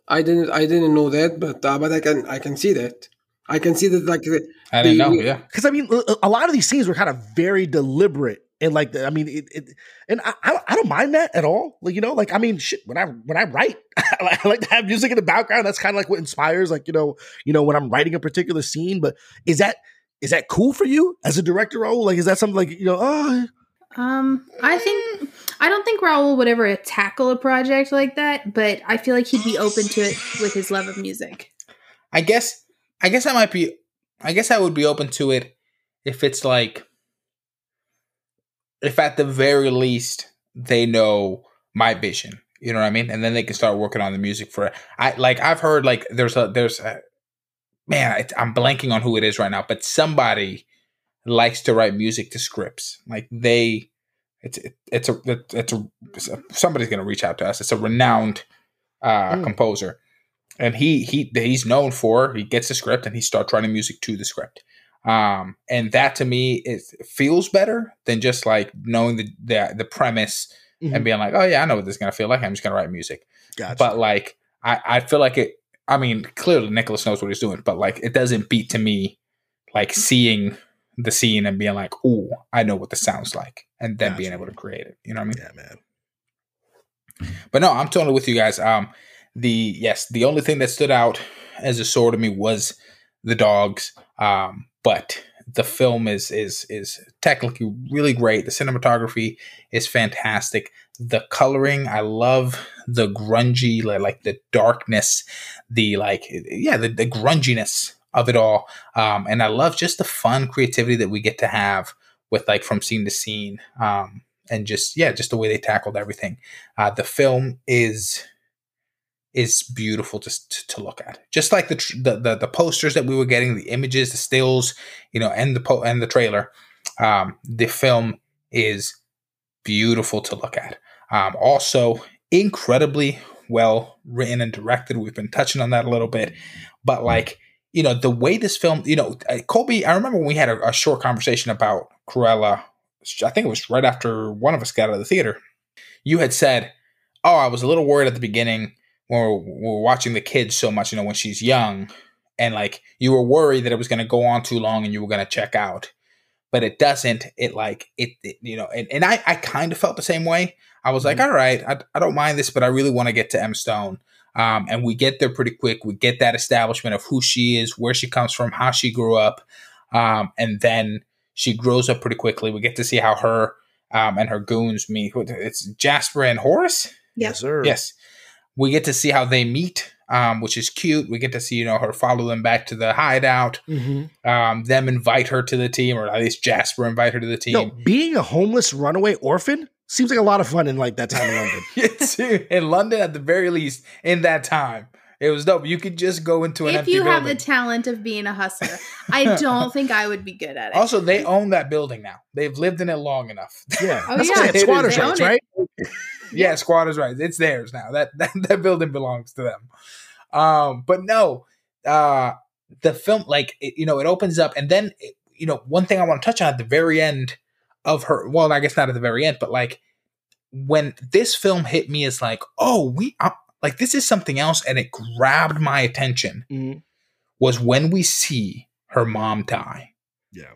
I didn't I didn't know that, but uh, but I can I can see that. I can see that like the- I didn't know. Yeah. Because I mean, a- a lot of these scenes were kind of very deliberate, and like the, I mean, it, it and I, I don't- I don't mind that at all. Like you know, like I mean, shit. When I when I write, I like to have music in the background. That's kind of like what inspires, like you know, you know, when I'm writing a particular scene. But is that is that cool for you as a director role? Like, is that something like you know? Oh, Um, I think I don't think Raul would ever tackle a project like that, but I feel like he'd be open to it with his love of music. I guess I guess I might be I guess I would be open to it if it's like if at the very least they know my vision. You know what I mean? And then they can start working on the music for it. I like I've heard like there's a there's a man, I, I'm blanking on who it is right now, but somebody likes to write music to scripts. Like they it's it, it's a it's a, it's a somebody's going to reach out to us. It's a renowned uh Mm. composer and he he he's known for he gets the script and he starts writing music to the script um and that to me it feels better than just like knowing the the, the premise Mhm. and being like oh yeah i know what this is gonna feel like i'm just gonna write music gotcha. but like i i feel like it i mean clearly nicholas knows what he's doing but like it doesn't beat to me like seeing the scene and being like oh i know what this sounds like and then being able to create it you know what i mean yeah, man. but no, I'm totally with you guys. Um, the yes, the only thing that stood out as a sore to me was the dogs. Um, but the film is is is technically really great. The cinematography is fantastic. the coloring. I love the grungy, like, like the darkness, the like, yeah, the, the grunginess of it all. Um, and I love just the fun creativity that we get to have with like from scene to scene. Um, and just yeah, just the way they tackled everything. Uh, the film is is beautiful just to, to, look at. Just like the, the, the the posters that we were getting, the images, the stills, you know, and the po- and the trailer. Um, the film is beautiful to look at. Um, also, incredibly well written and directed. We've been touching on that a little bit, but like you know, the way this film, you know, Colby. I remember when we had a, a short conversation about Cruella. I think it was right after one of us got out of the theater. You had said, "Oh, I was a little worried at the beginning." when we're, we're watching the kids so much, you know, when she's young, and like you were worried that it was going to go on too long and you were going to check out, but it doesn't. It like it, it you know, and, and I I kind of felt the same way. I was mm-hmm. like, all right, I, I don't mind this, but I really want to get to Emma Stone. Um, and we get there pretty quick. We get that establishment of who she is, where she comes from, how she grew up, um, and then she grows up pretty quickly. We get to see how her um, and her goons meet. It's Jasper and Horace. Yes, sir. Yes, we get to see how they meet, um, which is cute. We get to see, you know, her follow them back to the hideout, mm-hmm. um, them invite her to the team, or at least Jasper invite her to the team. No, being a homeless runaway orphan seems like a lot of fun in like that time in London. it's in London at the very least in that time. It was dope. You could just go into an if you have the talent of being a hustler. I don't think I would be good at it. Also, they own that building now. They've lived in it long enough. Yeah, oh, yeah. squatters' rights, right? yeah, squatters' rights. It's theirs now. That, that that building belongs to them. Um, but no, uh, the film, like it, you know, it opens up, and then it, you know, one thing I want to touch on at the very end of her. Well, I guess not at the very end, but like when this film hit me, is like, oh, we uh, like this is something else, and it grabbed my attention. Mm-hmm. Was when we see her mom die. Yeah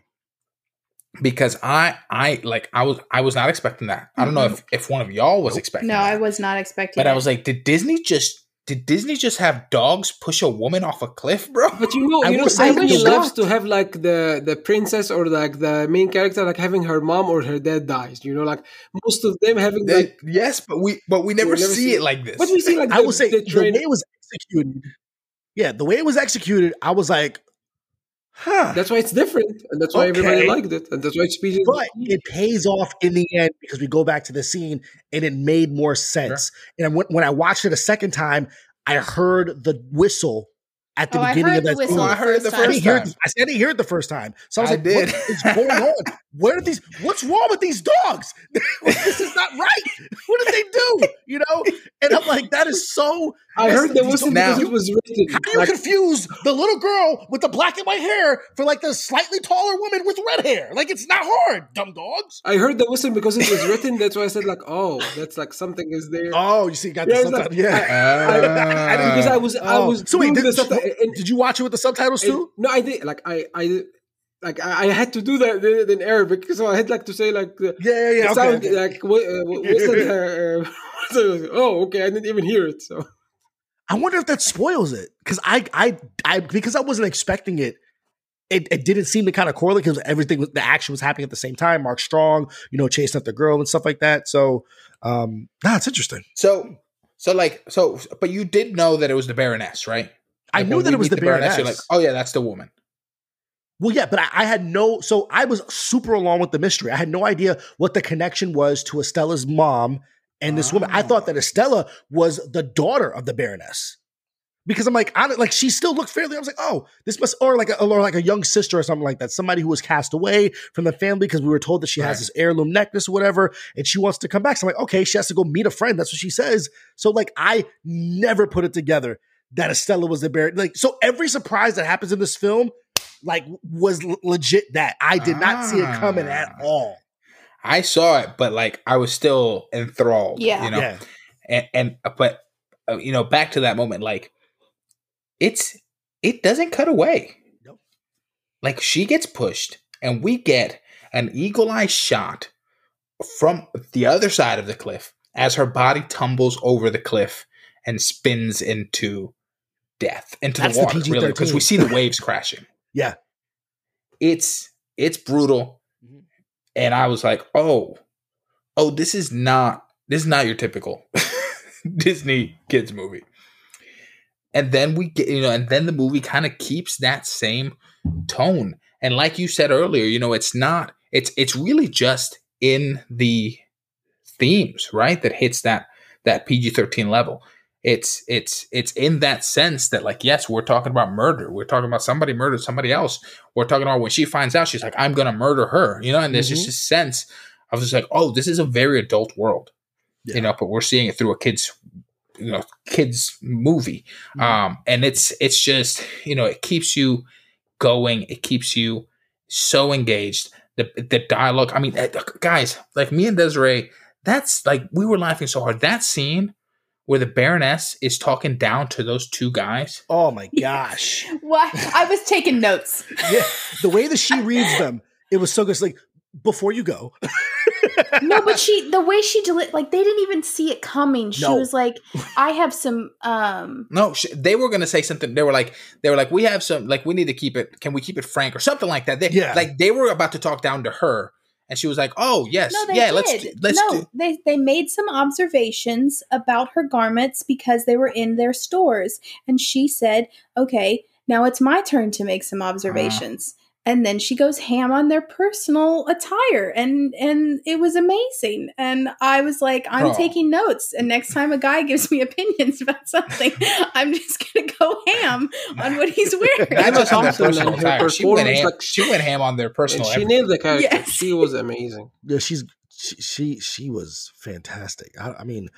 because I I like I was I was not expecting that. I don't know if if one of y'all was expecting. No, that. I was not expecting. But it. I was like, did Disney just did Disney just have dogs push a woman off a cliff, bro? But you know, you know, Disney loves to have like the the princess or like the main character like having her mom or her dad dies. You know, like most of them having they, like yes, but we but we never, never see, see, it like this. But we see like I will say the, the way it was executed. Yeah, the way it was executed, I was like, Huh. That's why it's different, and that's why okay. everybody liked it, and that's why it's PG. But it pays off in the end because we go back to the scene, and it made more sense. Sure. And when, when I watched it a second time, I heard the whistle at the oh, beginning of that oh, scene. I heard the first I time. It, I didn't hear it the first time. So I was I like, did. what is going on? Where are these? What's wrong with these dogs? this is not right. What did they do? You know? And I'm like, that is so. I heard that was now. It was written. How do you like, confuse the little girl with the black and white hair for like the slightly taller woman with red hair? Like it's not hard, dumb dogs. I heard the whistle because it was written. That's why I said like, oh, that's like something is there. Oh, you see, you got yeah, the like, yeah. I, I, I, because I was, oh. I was. So wait, did, did you watch it with the subtitles too? no, I did. Like I, I like I, had to do that in Arabic, so I had like to say like yeah yeah yeah okay, sound, okay. like what, uh, what's that? Uh, oh okay, I didn't even hear it. So I wonder if that spoils it because I I I because I wasn't expecting it. It, it didn't seem to kind of correlate because everything the action was happening at the same time. Mark Strong, you know, chasing after the girl and stuff like that. So, um, nah, it's interesting. So, so like, so, but you did know that it was the Baroness, right? Like I knew that it was the, the Baroness. Baroness. You're like, oh yeah, that's the woman. Well, yeah, but I, I, had no, so I was super along with the mystery. I had no idea what the connection was to Estella's mom and this oh. woman. I thought that ah. Estella was the daughter of the Baroness because I'm like, I, like she still looked fairly. I was like, oh, this must, or like a, or like a young sister or something like that. Somebody who was cast away from the family because we were told that she right. has this heirloom necklace or whatever, and she wants to come back. So I'm like, okay, she has to go meet a friend. That's what she says. So like, I never put it together that Estella was the Baron. Like, so every surprise that happens in this film like was l- legit that. I did ah. not see it coming at ah. all. I saw it, but like I was still enthralled. Yeah, you know, yeah. and and but uh, you know back to that moment, like it's it doesn't cut away. Nope. Like she gets pushed, and we get an eagle eye shot from the other side of the cliff as her body tumbles over the cliff and spins into death into That's the water. The really, because we see the waves crashing. Yeah. It's it's brutal. Mm-hmm. And I was like, "Oh. Oh, this is not this is not your typical Disney kids movie. And then we get, you know, and then the movie kind of keeps that same tone. And like you said earlier, you know, it's not, it's it's really just in the themes, right? That hits that that PG-13 level. It's it's it's in that sense that like yes, we're talking about murder. We're talking about somebody murdered somebody else. We're talking about when she finds out, she's like, I'm gonna murder her, you know. And there's mm-hmm. just a sense of just like, oh, this is a very adult world, yeah. you know. But we're seeing it through a kid's you know kids movie mm-hmm. um and it's it's just you know it keeps you going it keeps you so engaged the the dialogue i mean eh, guys like me and desiree that's like we were laughing so hard that scene where the baroness is talking down to those two guys oh my gosh what i was taking notes yeah the way that she reads them it was so good it's like before you go no, but she the way she deli- like they didn't even see it coming. She no. was like, "I have some." um No, she, they were gonna say something. They were like, they were like, "We have some. Like, we need to keep it. Can we keep it frank or something like that?" They, yeah, like they were about to talk down to her, and she was like, "Oh yes, no, yeah, did. let's let's no, do. they they made some observations about her garments because they were in their stores, and she said, "Okay, now it's my turn to make some uh-huh. observations." And then she goes ham on their personal attire and and it was amazing. And i was like i'm oh. taking notes and next time a guy gives me opinions about something i'm just gonna go ham on what he's wearing. That's just on their personal attire. She went, ham, like, she went ham on their personal she nailed the character. Yes. she was amazing. Yeah she's she she, she was fantastic. I, I mean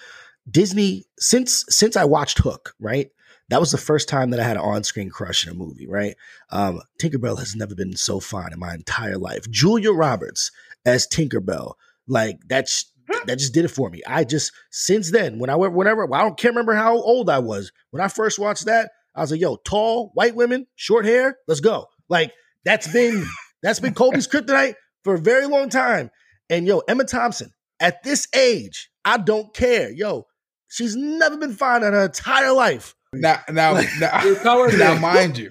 disney since since i watched hook right that was the first time that I had an on-screen crush in a movie, right? Um, Tinkerbell has never been so fine in my entire life. Julia Roberts as Tinkerbell, like that's that just did it for me. I just since then, when I went, whenever I don't can't remember how old I was when I first watched that, I was like, "Yo, tall white women, short hair, let's go!" Like that's been that's been Kobe's kryptonite for a very long time. And yo, Emma Thompson at this age, I don't care. Yo, she's never been fine in her entire life. Now, now, now, now, mind you,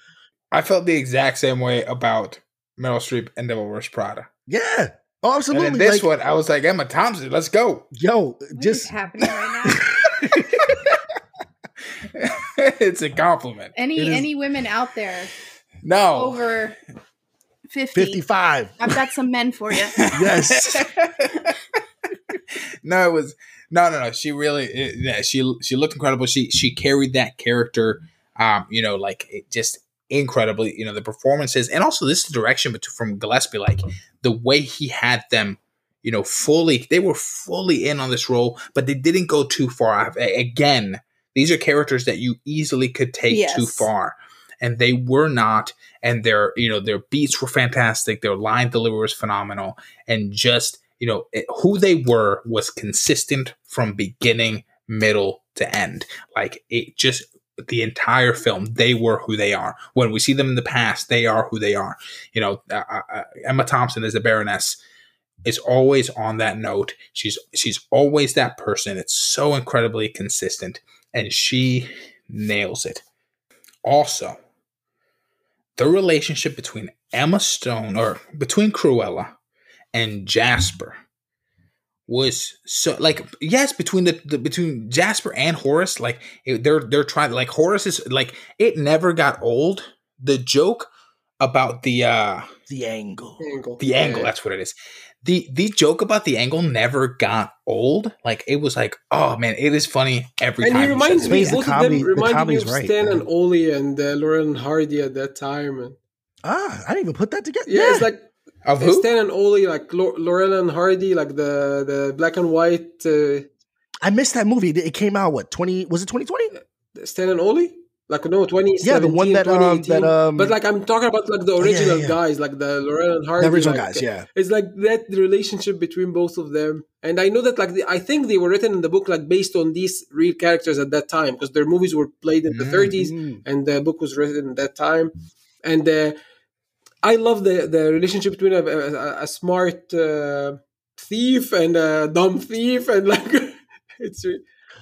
I felt the exact same way about Meryl Streep and Devil Wears Prada. Yeah, oh, absolutely. And this like, one, I was like, Emma Thompson, let's go. Yo, what just happening right now. it's a compliment. Any any women out there? No, over 50. 55. I've got some men for you. yes. no, it was no, no, no. She really, it, yeah, she she looked incredible. She she carried that character, um, you know, like just incredibly. You know, the performances and also this direction from Gillespie, like the way he had them, you know, fully. They were fully in on this role, but they didn't go too far. Again, these are characters that you easily could take yes. too far, and they were not. And their, you know, their beats were fantastic. Their line delivery was phenomenal, and just you know, it, who they were was consistent from beginning, middle to end. Like it just the entire film, they were who they are. When we see them in the past, they are who they are. You know, uh, uh, uh Emma Thompson as the Baroness is always on that note. She's she's always that person. It's so incredibly consistent, and she nails it. Also, the relationship between Emma Stone or between Cruella and Jasper was so like yes between the, the between Jasper and Horace like it, they're they're trying like Horace is like it never got old. The joke about the uh the angle. The angle, the angle that's what it is. The the joke about the angle never got old. Like it was like oh man it is funny every and time he reminds me both of them remind me of right, Stan man. and Ollie and uh, Laurel and Hardy at that time. And ah I didn't even put that together yeah, yeah. it's like of who? Stan and Ollie, like Laurel and Hardy, like the the black and white. Uh, I missed that movie. It came out what twenty? Was it twenty twenty? Stan and Ollie. Like no, twenty. Yeah, the one that um, that um. But like I'm talking about like the original yeah, yeah. guys, like the Laurel and Hardy. The original like, guys, yeah. It's like that the relationship between both of them, and I know that like the, I think they were written in the book like based on these real characters at that time because their movies were played in the mm-hmm. 30s and the book was written at that time, and. Uh, I love the the relationship between a, a, a smart uh, thief and a dumb thief, and like it's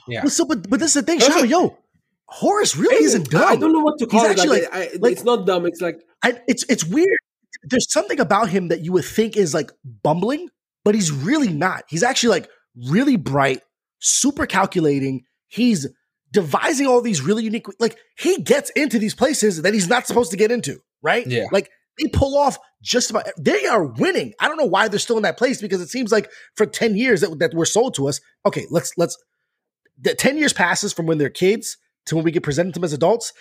yeah. Well, so, but but this is the thing, Shadow, yo, Horace really isn't dumb. I don't know what to call He's it. Actually, like, I, like, it's not dumb. It's like I, it's it's weird. There's something about him that you would think is like bumbling, but he's really not. He's actually like really bright, super calculating. He's devising all these really unique like he gets into these places that he's not supposed to get into, right? Yeah. Like they pull off just about they are winning. I don't know why they're still in that place because it seems like for 10 years that, that were sold to us. Okay, let's let's the 10 years passes from when they're kids to when we get presented to them as adults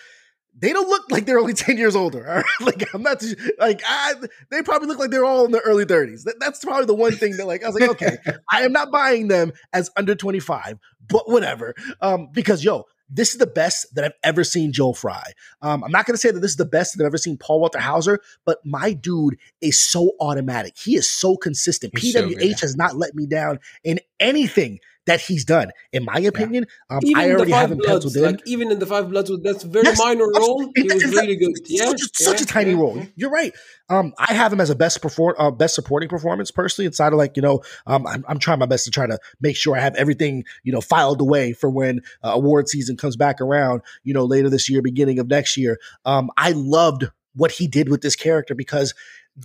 they don't look like they're only 10 years older. like I'm not like I, they probably look like they're all in their early 30s. That, that's probably the one thing that like I was like, okay, I am not buying them as under 25, but whatever. Um, because yo, this is the best that I've ever seen Joel Fry. Um, I'm not going to say that this is the best that I've ever seen Paul Walter Hauser, but my dude is so automatic. He is so consistent. He's PWH so has not let me down in anything that he's done. In my opinion, yeah. um, I already have him Bloods, penciled in. Like even in the Five Bloods, that's a very yes, minor role. He was really good. Yeah, such, yeah, such a tiny role. You're right. Um, I have him as a best perform uh, best supporting performance personally. Inside of like you know, um, I'm, I'm trying my best to try to make sure I have everything you know filed away for when uh, award season comes back around. You know, later this year, beginning of next year. Um, I loved what he did with this character because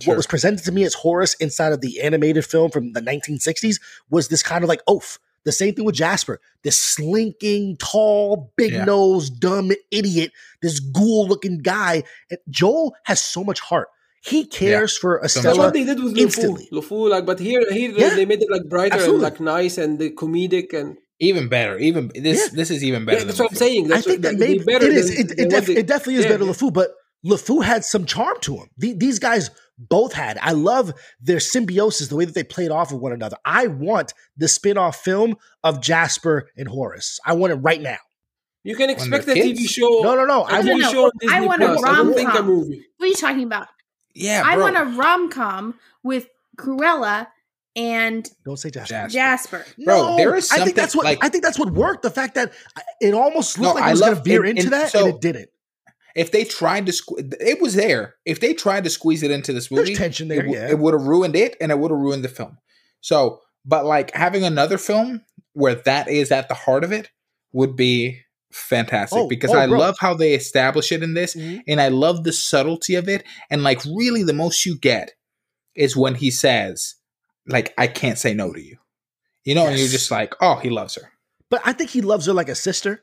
Sure. what was presented to me as Horace inside of the animated film from the 1960s was this kind of like oaf. The same thing with Jasper, this slinking, tall, big yeah. nose, dumb idiot, this ghoul looking guy. And Joel has so much heart. He cares yeah. for Estella. That's what they did with instantly. LeFou. like, but here, here yeah. they made it like brighter Absolutely. and like nice and the comedic and even better. Even this, this is even better. that's what I'm saying. That's I think that maybe better it is. Than, it, it, def- it, definitely is better than LeFou, but LeFou had some charm to him. The, these guys both had. I love their symbiosis, the way that they played off of one another. I want the spin-off film of Jasper and Horace. I want it right now. You can expect a TV show. No, no, no. I, no, no, no. I want a rom com. movie. What are you talking about? Yeah, I want a rom com with Cruella and don't say Jasper. Jasper. Bro, no, there is I think that's what like, I think that's what worked. The fact that it almost looked no, like it was going to veer into that, so, and it didn't. If they tried to, sque- it was there. If they tried to squeeze it into this movie, There's tension there. It, yeah, it would have ruined it, and it would have ruined the film. So, but like having another film where that is at the heart of it would be fantastic oh, because oh, I bro. love how they establish it in this, mm-hmm. and I love the subtlety of it. And like, really, the most you get is when he says, "Like, I can't say no to you," you know, yes. and you're just like, "Oh, he loves her." But I think he loves her like a sister.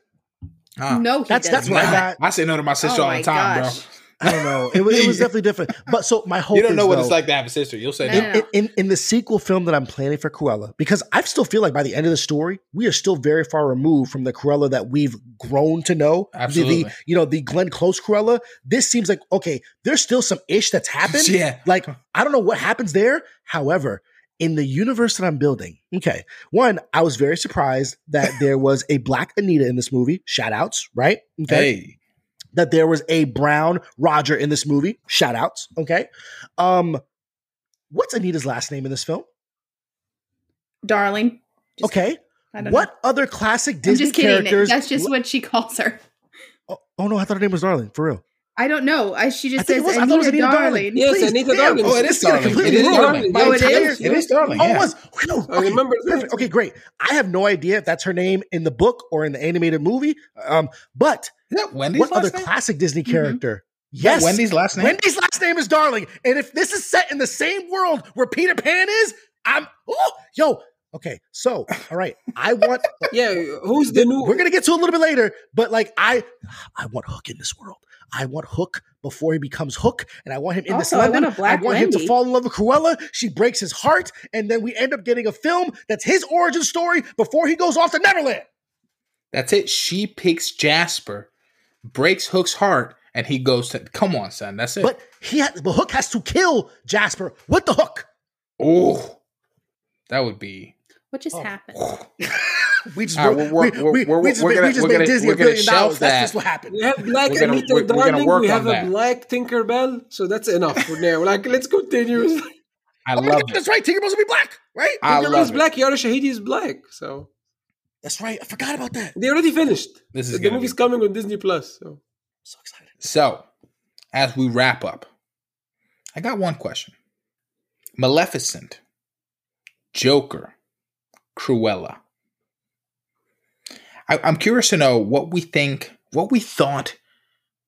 Uh, no, that's that's what I got. I say no to my sister oh all the time, gosh. bro. I don't know. It, was, it was definitely different. But so my hope you don't know is, what though, it's like to have a sister. You'll say in, no. in, in, the sequel film that I'm planning for Cruella, because I still feel like by the end of the story, we are still very far removed from the Cruella that we've grown to know. Absolutely. The, the you know the Glenn Close Cruella. This seems like okay. There's still some ish that's happened. yeah. Like I don't know what happens there. However, in the universe that I'm building, okay, one, I was very surprised that there was a black Anita in this movie. Shout outs, right? Okay. Hey. That there was a brown Roger in this movie. Shout outs, okay. Um, what's Anita's last name in this film? Darling. Just okay. What know. other classic Disney I'm just kidding. characters? That's just what she calls her. Oh, oh no, I thought her name was Darling, for real. I don't know. I, she just says was, Anita, Anita Darling. Darling. Yes, Please, Anita Darling. Oh, it is Darling. It is Darling. Oh, it is. It is Darling. Oh, it was. No, okay, I remember. Perfect. Okay, great. I have no idea if that's her name in the book or in the animated movie. Um, but Wendy's what other name? classic Disney mm-hmm. character? Mm-hmm. Yes, Wendy's last name. Wendy's last name is Darling, and if this is set in the same world where Peter Pan is, I'm oh yo. Okay, so all right, I want. yeah, who's the new? We're gonna get to a little bit later, but like I, I want Hook in this world. I want Hook before he becomes Hook, and I want him in also, this London. I want, I want him to fall in love with Cruella. She breaks his heart, and then we end up getting a film that's his origin story before he goes off to Neverland. That's it. She picks Jasper, breaks Hook's heart, and he goes to. Come on, son. That's it. But he, ha- but Hook has to kill Jasper with the hook. Oh, that would be. What just oh. happened? we just right, we're, we're, we, we, we just, made, we just made Disney a billion dollars. That. That's just what happened. We have black gonna, Anita we're, Darling. we have a that. black Tinkerbell. So that's enough for now. Like, let's continue. I oh love God, That's right. Tinkerbell's gonna be black, right? I Tinkerbell's love black. Yara Shahidi is black. So that's right. I forgot about that. They already finished. This is the movie's be... coming on Disney Plus. So so excited. So as we wrap up, I got one question. Maleficent, Joker, Cruella. I, am curious to know what we think, what we thought.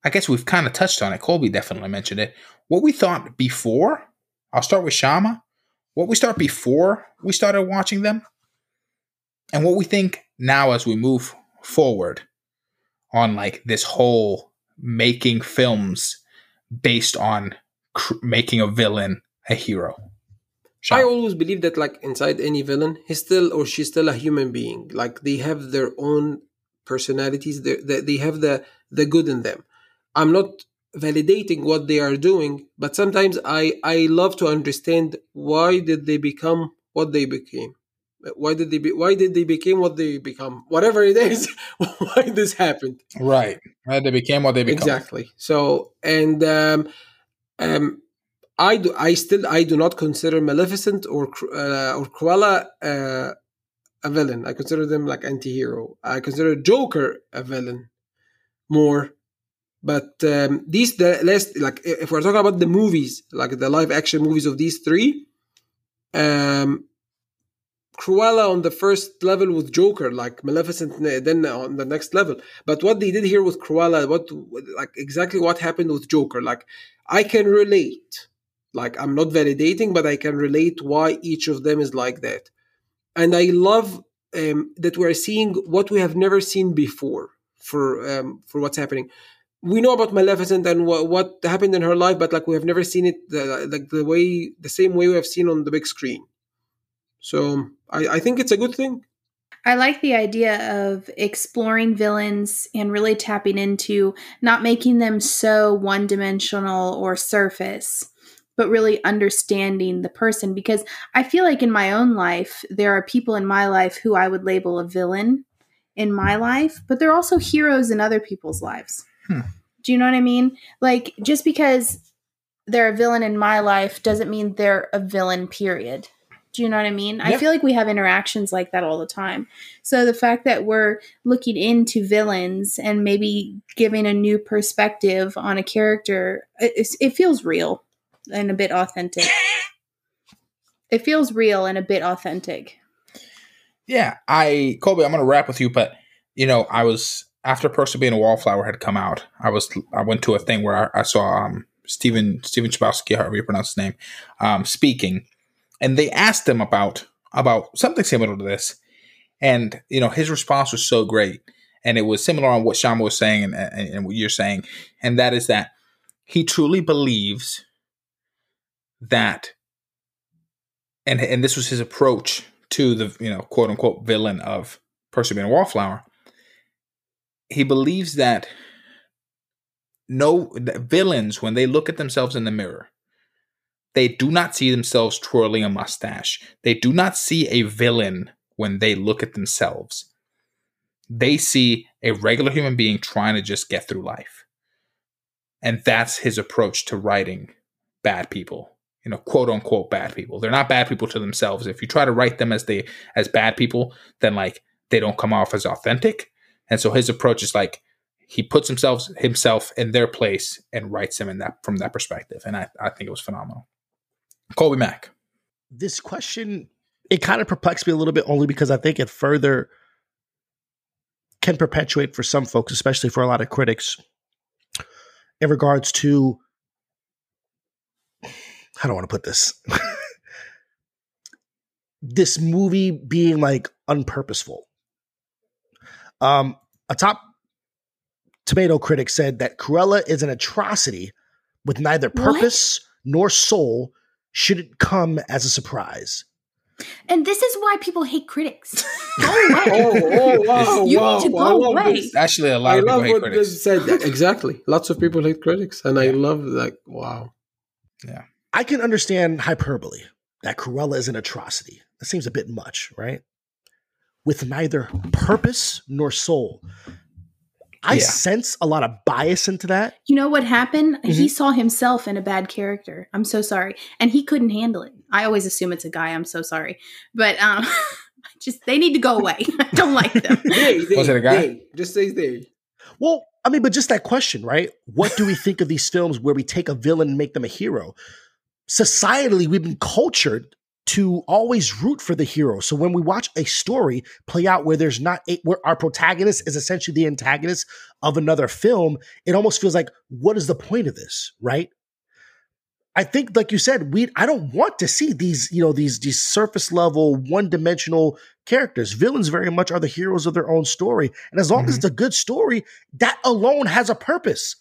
I guess we've kind of touched on it. Colby definitely mentioned it. What we thought before. I'll start with Shama. What we start before we started watching them, and what we think now as we move forward on like this whole making films based on cr- making a villain a hero. Sean. I always believe that like inside any villain, he's still or she's still a human being. Like they have their own personalities. They they have the the good in them. I'm not validating what they are doing, but sometimes I I love to understand why did they become what they became. Why did they be, why did they become what they become? Whatever it is, why this happened. Right. Right. They became what they became. Exactly. So and um um I do I still I do not consider Maleficent or uh, or Cruella uh, a villain. I consider them like anti-hero. I consider Joker a villain more but um, these the last like if we're talking about the movies, like the live action movies of these three, um, Cruella on the first level with Joker, like Maleficent, then on the next level. But what they did here with Cruella, what like exactly what happened with Joker, like I can relate. Like I'm not validating, but I can relate why each of them is like that. And I love um, that we're seeing what we have never seen before for um, for what's happening we know about Maleficent and what, what happened in her life, but like we have never seen it the, like the way the same way we have seen on the big screen. So I, I think it's a good thing. I like the idea of exploring villains and really tapping into not making them so one dimensional or surface, but really understanding the person. Because I feel like in my own life, there are people in my life who I would label a villain in my life, but they're also heroes in other people's lives. Hmm. Do you know what I mean? Like, just because they're a villain in my life doesn't mean they're a villain, period. Do you know what I mean? Yep. I feel like we have interactions like that all the time. So the fact that we're looking into villains and maybe giving a new perspective on a character, it, it feels real and a bit authentic. it feels real and a bit authentic. Yeah, I Colby, I'm going to wrap with you, but you know, I was after Perks of being a Wallflower had come out, I was I went to a thing where I, I saw um, Stephen Stephen Chbosky, however you pronounce his name, um, speaking, and they asked him about about something similar to this, and you know his response was so great, and it was similar on what Shama was saying and, and, and what you're saying, and that is that he truly believes that, and and this was his approach to the you know quote unquote villain of Perks of being a Wallflower. He believes that no that villains when they look at themselves in the mirror they do not see themselves twirling a mustache. They do not see a villain when they look at themselves. They see a regular human being trying to just get through life. And that's his approach to writing bad people you know quote unquote bad people they're not bad people to themselves if you try to write them as they as bad people then like they don't come off as authentic and so his approach is like he puts himself himself in their place and writes them in that from that perspective. And I, I think it was phenomenal. Colby Mack. This question it kind of perplexed me a little bit only because I think it further can perpetuate for some folks, especially for a lot of critics, in regards to how do I want to put this? this movie being like unpurposeful. Um, a top tomato critic said that Cruella is an atrocity with neither purpose what? nor soul. Should it come as a surprise? And this is why people hate critics. Go away. oh, oh, wow, you wow, need to go away. This. Actually, a lot I of people hate critics. Said. Exactly. Lots of people hate critics, and I love that. wow. Yeah, I can understand hyperbole that Cruella is an atrocity. That seems a bit much, right? with neither purpose nor soul. I yeah. sense a lot of bias into that. You know what happened? Mm-hmm. He saw himself in a bad character. I'm so sorry. And he couldn't handle it. I always assume it's a guy. I'm so sorry. But um just they need to go away. I don't like them. they, they, Was it a guy? They. Just say they. Well, I mean, but just that question, right? What do we think of these films where we take a villain and make them a hero? Societally, we've been cultured to always root for the hero. So when we watch a story play out where there's not a, where our protagonist is essentially the antagonist of another film, it almost feels like what is the point of this, right? I think, like you said, we I don't want to see these, you know, these these surface level, one dimensional characters. Villains very much are the heroes of their own story, and as long mm-hmm. as it's a good story, that alone has a purpose.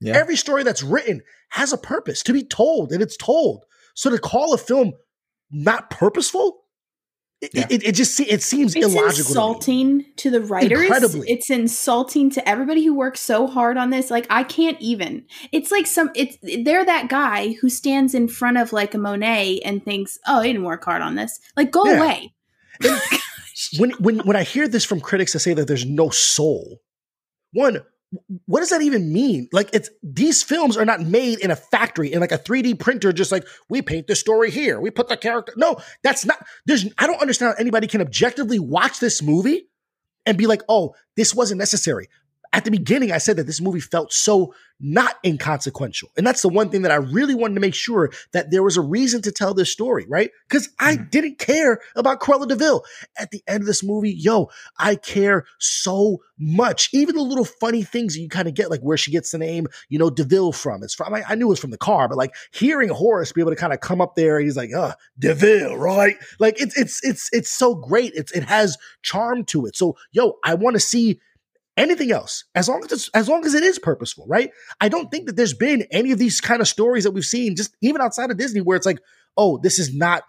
Yeah. Every story that's written has a purpose to be told, and it's told. So to call a film not purposeful, yeah. it, it, just it seems illogical. it's illogical. insulting to, to, the writers. Incredibly. It's insulting to everybody who works so hard on this. Like I can't even. It's like some. It's they're that guy who stands in front of like a Monet and thinks, "Oh, he didn't work hard on this." Like go yeah. away. when when when I hear this from critics that say that there's no soul, one, what does that even mean? Like it's these films are not made in a factory in like a 3D printer, just like we paint the story here, we put the character. No, that's not there's I don't understand how anybody can objectively watch this movie and be like, oh, this wasn't necessary at the beginning, I said that this movie felt so not inconsequential. And that's the one thing that I really wanted to make sure that there was a reason to tell this story, right? Because I mm-hmm. didn't care about Cruella de Vil. At the end of this movie, yo, I care so much. Even the little funny things you kind of get, like where she gets the name, you know, DeVille from. It's from, I, I knew it was from the car, but like hearing Horace be able to kind of come up there, he's like, uh, DeVille, right? Like it's, it's, it's, it's so great. It's, it has charm to it. So, yo, I want to see anything else as long as it's as long as it is purposeful right? I don't think that there's been any of these kind of stories that we've seen just even outside of disney where it's like oh this is not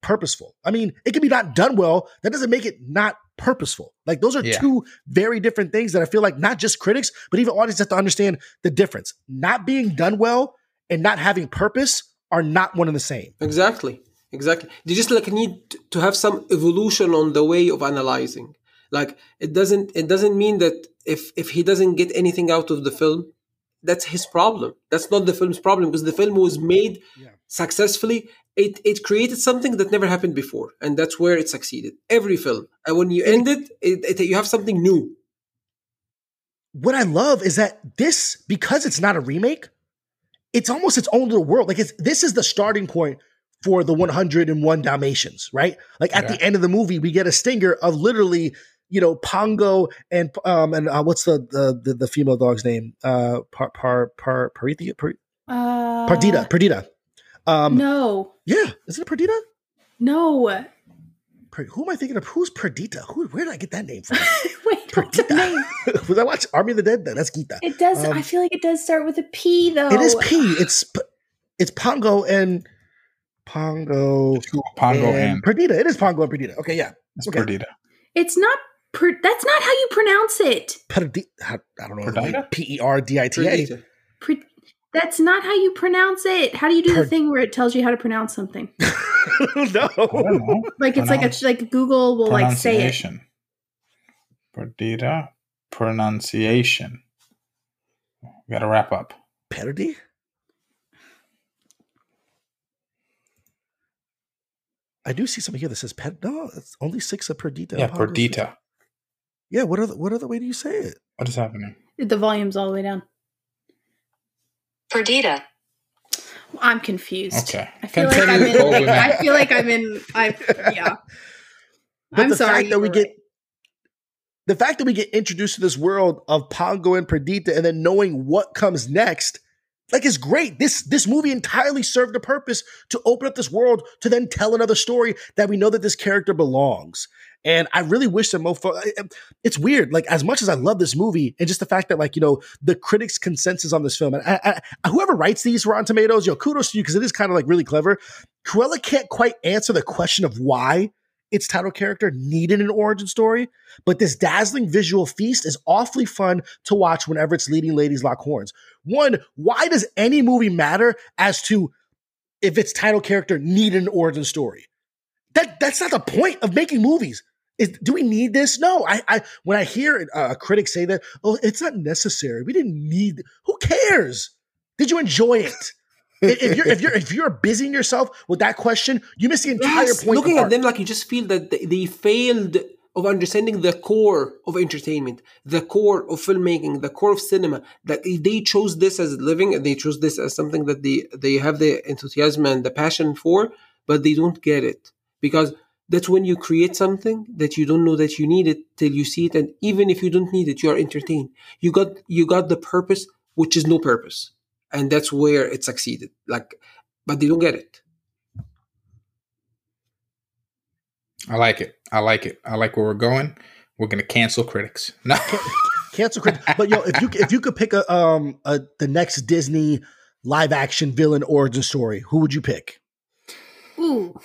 purposeful. I mean it can be not done well. That doesn't make it not purposeful. Like those are yeah. two very different things that i feel like not just critics but even audiences have to understand the difference. Not being done well and not having purpose are not one and the same. Exactly. Exactly. They just like need to have some evolution on the way of analyzing. Like it doesn't it doesn't mean that if if he doesn't get anything out of the film, that's his problem. That's not the film's problem because the film was made yeah. successfully. It it created something that never happened before, and that's where it succeeded. Every film, and when you end it, it, it you have something new. What I love is that this because it's not a remake, it's almost its own little world. Like it's this is the starting point for the 101 Dalmatians, right? Like at yeah. the end of the movie, we get a stinger of literally you know Pongo and um and uh, what's the, the, the the female dog's name? Uh, par par par Parithia par, uh, Perdita Perdita. Um, no. Yeah, is it Perdita? No. Per, who am I thinking of? Who's Perdita? Who? Where did I get that name from? Wait, Perdita. name? Was I watch Army of the Dead? Then That's Gita. It does. Um, I feel like it does start with a P though. It is P. It's it's Pongo and Pongo. Pongo and, and Perdita. It is Pongo and Perdita. Okay, yeah. It's okay. Perdita. It's not Per, that's not how you pronounce it. Perdi- I don't know. P E R D I T A. That's not how you pronounce it. How do you do per- the thing where it tells you how to pronounce something? no. Like it's like a like Google will like say it. Perdita pronunciation. We got to wrap up. Perdi? I do see something here that says pet. No, it's only six of Perdita. Yeah, Perdita. Yeah, what other what other way do you say it? What is happening? The volume's all the way down. Perdita. I'm confused. Okay. I feel like I'm in. I feel like I'm in. I yeah. But I'm the sorry. Fact that we right. get the fact that we get introduced to this world of Pongo and Perdita, and then knowing what comes next, like is great. This this movie entirely served a purpose to open up this world to then tell another story that we know that this character belongs. And I really wish that Mofo. It's weird. Like as much as I love this movie, and just the fact that like you know the critics' consensus on this film, and I, I, whoever writes these Rotten Tomatoes, yo, kudos to you because it is kind of like really clever. Cruella can't quite answer the question of why its title character needed an origin story, but this dazzling visual feast is awfully fun to watch whenever its leading ladies lock horns. One, why does any movie matter as to if its title character needed an origin story? That that's not the point of making movies. Is, do we need this? No. I, I when I hear uh, a critic say that, oh, it's not necessary. We didn't need. Who cares? Did you enjoy it? if you're if you're if you're busying yourself with that question, you miss the entire yes, point. Looking at them, like you just feel that they failed of understanding the core of entertainment, the core of filmmaking, the core of cinema. That they chose this as living, and they chose this as something that they they have the enthusiasm and the passion for, but they don't get it because that's when you create something that you don't know that you need it till you see it and even if you don't need it you are entertained you got you got the purpose which is no purpose and that's where it succeeded like but they don't get it. I like it. I like it. I like where we're going. We're gonna cancel critics. No, cancel critics. But yo, if you if you could pick a um a, the next Disney live action villain origin story, who would you pick? Ooh.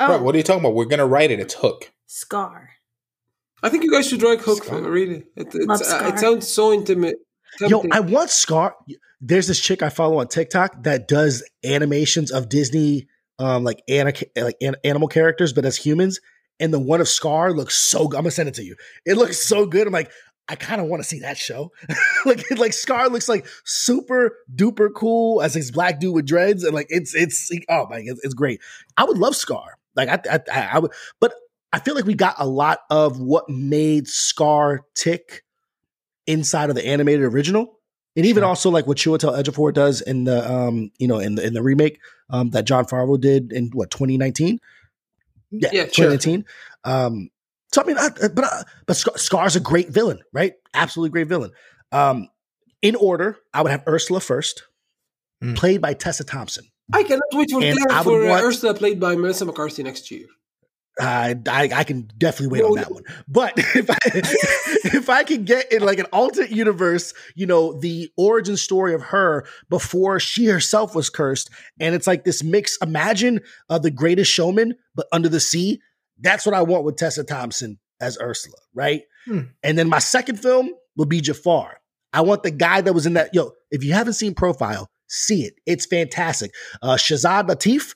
Oh. Bro, what are you talking about? We're gonna write it. It's Hook. Scar. I think you guys should write Hook. Scar. Really, it, uh, it sounds so intimate. Tempting. Yo, I want Scar. There's this chick I follow on TikTok that does animations of Disney, um, like ana- like an- animal characters, but as humans. And the one of Scar looks so good. I'm gonna send it to you. It looks so good. I'm like, I kind of want to see that show. like, like Scar looks like super duper cool as this black dude with dreads, and like it's it's oh my, it's, it's great. I would love Scar. Like I, I, I would, but I feel like we got a lot of what made Scar tick inside of the animated original. And even sure. also like what Chiwetel Ejiofor does in the um, you know, in the in the remake um that Jon Favreau did in what 2019. Yeah, yeah 2019. Sure. Um so I mean, I, but uh, but Scar's a great villain, right? Absolutely great villain. Um, in order, I would have Ursula first, mm. played by Tessa Thompson. I cannot wait for, for uh, want, Ursula, played by Melissa McCarthy next year. I, I, I can definitely wait on that one. But if I if I can get in like an alternate universe, you know, the origin story of her before she herself was cursed, and it's like this mix. Imagine uh, the Greatest Showman, but under the sea. That's what I want with Tessa Thompson as Ursula, right? Hmm. And then my second film will be Jafar. I want the guy that was in that. Yo, if you haven't seen Profile, see it. It's fantastic. Uh, Shazad Latif.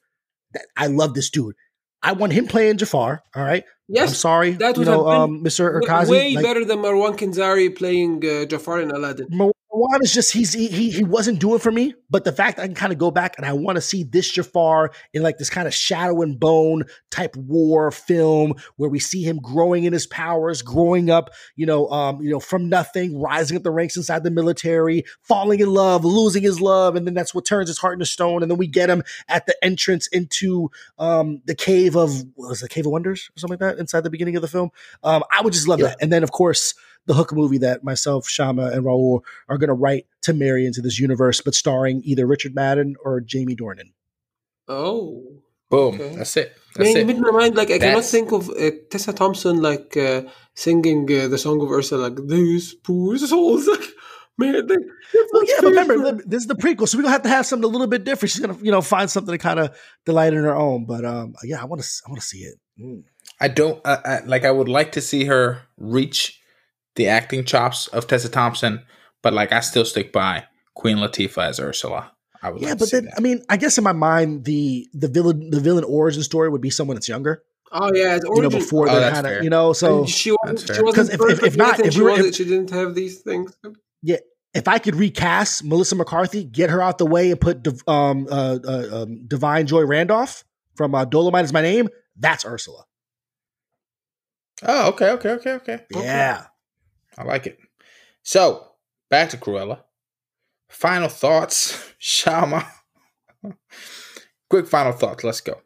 I love this dude. I want him playing Jafar. All right. Yes, I'm sorry. That would you know, um, Mr. Urkazi. Way like, better than Marwan Kenzari playing uh, Jafar in Aladdin. Marwan is just he's he, he he wasn't doing for me. But the fact I can kind of go back and I want to see this Jafar in like this kind of shadow and bone type war film where we see him growing in his powers, growing up, you know, um, you know, from nothing, rising up the ranks inside the military, falling in love, losing his love, and then that's what turns his heart into stone. And then we get him at the entrance into um the cave of was the cave of wonders or something like that inside the beginning of the film. Um, I would just love yeah. that. And then of course the Hook movie that myself, Shama, and Raul are going to write to marry into this universe, but starring either Richard Madden or Jamie Dornan. Oh. Boom. Okay. That's it. That's Man, it. in my mind, like, I That's... cannot think of uh, Tessa Thompson, like, uh, singing uh, the song of Ursula, like, these poor souls. Man, they, well, yeah, but remember, this is the prequel, so we're gonna have to have something a little bit different. She's gonna, you know, find something to kind of delight in her own. But um, yeah, I want to, I want to see it. Mm. I don't uh, I, like. I would like to see her reach the acting chops of Tessa Thompson, but like I still stick by Queen Latifah as Ursula. I would yeah, like but then that. I mean, I guess in my mind, the the villain the villain origin story would be someone that's younger. Oh yeah, you know before oh, they're kind of you know so and she wasn't because if, if, if, not if, we were, if she didn't have these things. Yeah, if I could recast Melissa McCarthy, get her out the way, and put um, uh, uh, um, Da'Vine Joy Randolph from uh, Dolemite is my name, that's Ursula. Oh, okay, okay, okay, okay. Yeah. I like it. So back to Cruella. Final thoughts, Shama. Quick final thoughts. Let's go.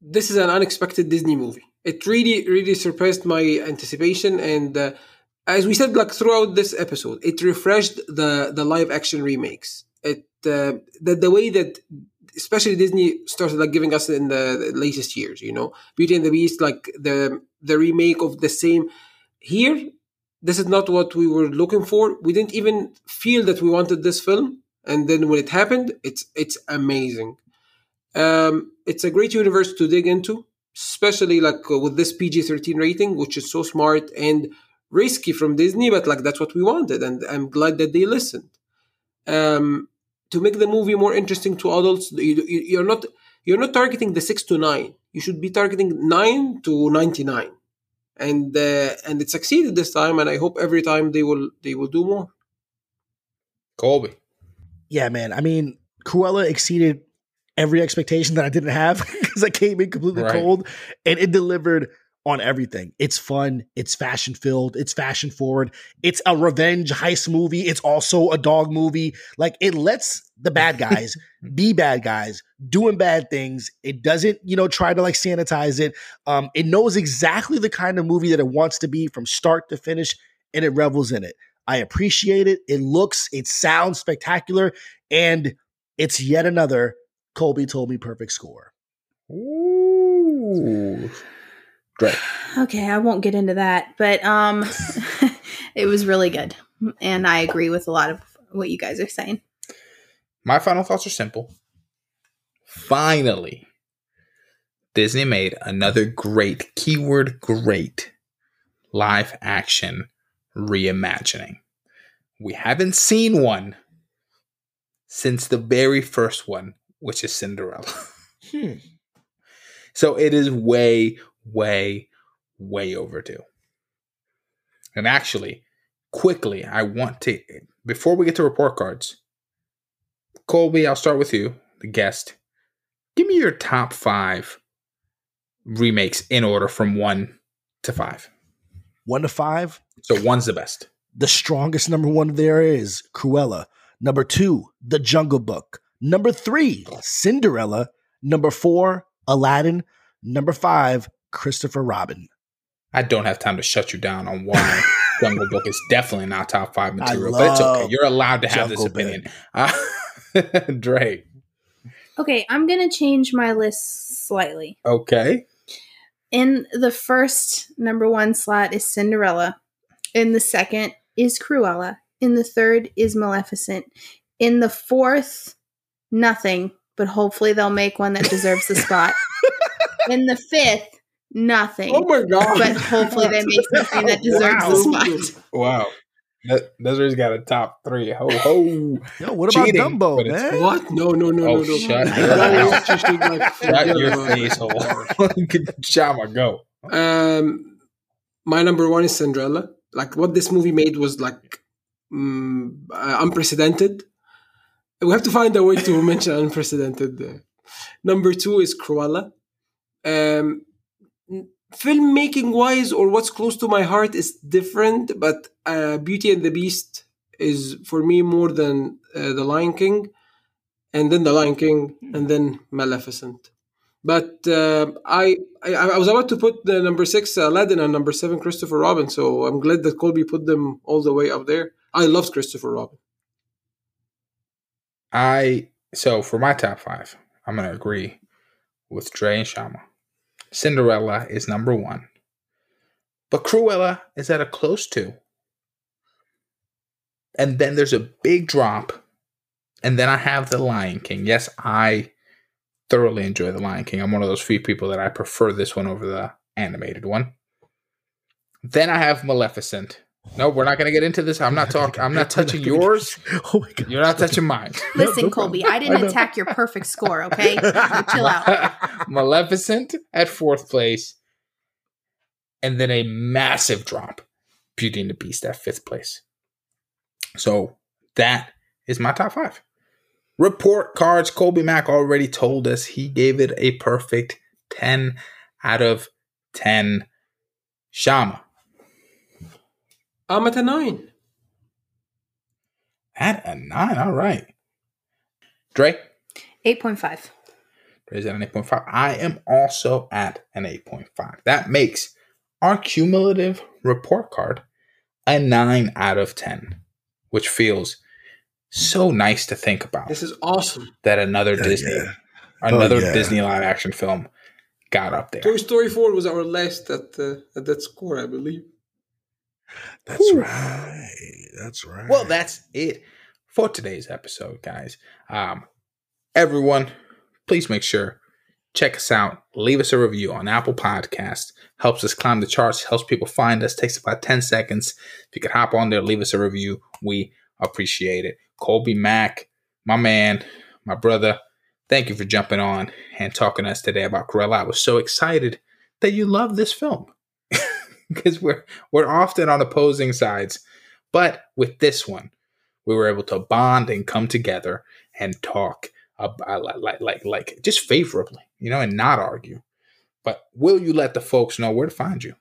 This is an unexpected Disney movie. It really, really surpassed my anticipation, and uh, as we said, like throughout this episode, it refreshed the the live action remakes. It uh, the the way that especially Disney started like giving us in the latest years, you know, Beauty and the Beast, like the the remake of the same. Here, this is not what we were looking for. We didn't even feel that we wanted this film, and then when it happened, it's it's amazing. Um, it's a great universe to dig into, especially like uh, with this PG thirteen rating, which is so smart and risky from Disney, but like that's what we wanted, and I'm glad that they listened. Um, to make the movie more interesting to adults you, are not you're not targeting the 6 to 9 you should be targeting 9 to 99 and uh, and it succeeded this time and i hope every time they will they will do more. Colby. Yeah man. I mean cruella exceeded every expectation that i didn't have because i came in completely right. cold and it delivered on everything. It's fun, it's fashion filled, it's fashion forward, it's a revenge heist movie, it's also a dog movie. Like it lets the bad guys be bad guys doing bad things. It doesn't, you know, try to like sanitize it. Um it knows exactly the kind of movie that it wants to be from start to finish and it revels in it. I appreciate it. It looks, it sounds spectacular, and it's yet another Colby told me perfect score. Ooh. Great. Okay, I won't get into that, but um it was really good. And I agree with a lot of what you guys are saying. My final thoughts are simple. Finally, Disney made another great, keyword great, live action reimagining. We haven't seen one since the very first one, which is Cinderella. Hmm. So it is way, way, way overdue. And actually, quickly, I want to, before we get to report cards, Colby, I'll start with you, the guest. Give me your top five remakes in order from one to five. One to five? So one's the best. The strongest number one there is Cruella. Number two, The Jungle Book. Number three, Cinderella. Number four, Aladdin. Number five, Christopher Robin. I don't have time to shut you down on why Jungle Book is definitely not top five material, but it's okay. You're allowed to have Jungle this opinion. Uh, Dre. Okay, I'm going to change my list slightly. Okay. In the first number one slot is Cinderella. In the second is Cruella. In the third is Maleficent. In the fourth, nothing, but hopefully they'll make one that deserves the spot. In the fifth, nothing. Oh my god! But hopefully they make something that deserves wow. the spot. Wow. That, Desiree's got a top three. Ho ho! Yo, what about Cheating, Dumbo, man? What? No, no, no, oh, no, no. Shut, your, shut your face hole. Shama, go. Um, my number one is Cinderella. Like what this movie made was like um, uh, unprecedented. We have to find a way to mention unprecedented. Number two is Cruella. Um, filmmaking wise or what's close to my heart is different but uh, beauty and the beast is for me more than uh, the lion king and then the lion king and then maleficent. But uh, I, I, I was about to put the number six aladdin and number seven christopher robin so i'm glad that colby put them all the way up there. I loved christopher robin. I so for my top five i'm gonna agree with Dre and Shama Cinderella is number one. But Cruella is at a close two. And then there's a big drop. And then I have The Lion King. Yes, I thoroughly enjoy The Lion King. I'm one of those few people that I prefer this one over the animated one. Then I have Maleficent. No, we're not going to get into this. I'm not talking. I'm not touching yours. Oh my god! You're not touching mine. Listen, no, Colby, I didn't I attack your perfect score. Okay, chill out. Maleficent at fourth place, and then a massive drop. Beauty and the Beast at fifth place. So that is my top five. Report cards. Colby Mack already told us he gave it a perfect ten out of ten. Shama I'm at a nine. At a nine, all right. Dre? 8.5. Dre's at an 8.5. I am also at an 8.5. That makes our cumulative report card a 9 out of 10, which feels so nice to think about. This is awesome. That another oh, Disney, yeah. another oh, yeah. Disney live action film got up there. Toy Story 4 was our last at, uh, at that score, I believe. That's right. That's right. Well, that's it for today's episode, guys. Um, everyone, please make sure check us out. Leave us a review on Apple Podcasts. Helps us climb the charts. Helps people find us. Takes about ten seconds. If you could hop on there, leave us a review. We appreciate it. Colby Mack, my man, my brother. Thank you for jumping on and talking to us today about Cruella. I was so excited that you love this film because we're we're often on opposing sides. But with this one, we were able to bond and come together and talk about like like like just favorably, you know, and not argue. But will you let the folks know where to find you?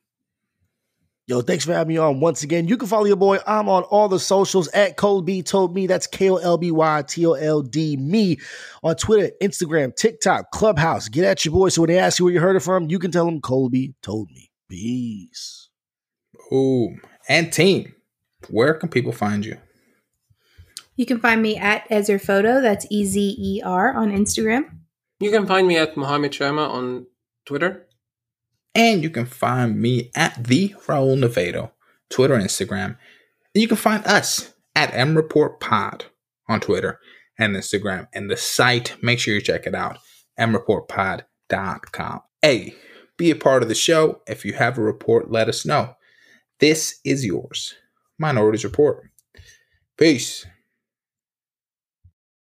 Yo, thanks for having me on once again. You can follow your boy. I'm on all the socials at Colby Told Me. That's K O L B Y T O L D Me on Twitter, Instagram, TikTok, Clubhouse. Get at your boy. So when they ask you where you heard it from, you can tell them Colby told me. Peace. Boom. And team. where can people find you? You can find me at Ezer Photo. That's E Z E R on Instagram. You can find me at Mohammed Shama on Twitter. And you can find me at the Raul Nevedo, Twitter and Instagram. And you can find us at M Report Pod on Twitter and Instagram. And the site, make sure you check it out, mreportpod.com. Hey, be a part of the show. If you have a report, let us know. This is yours. Minorities Report. Peace.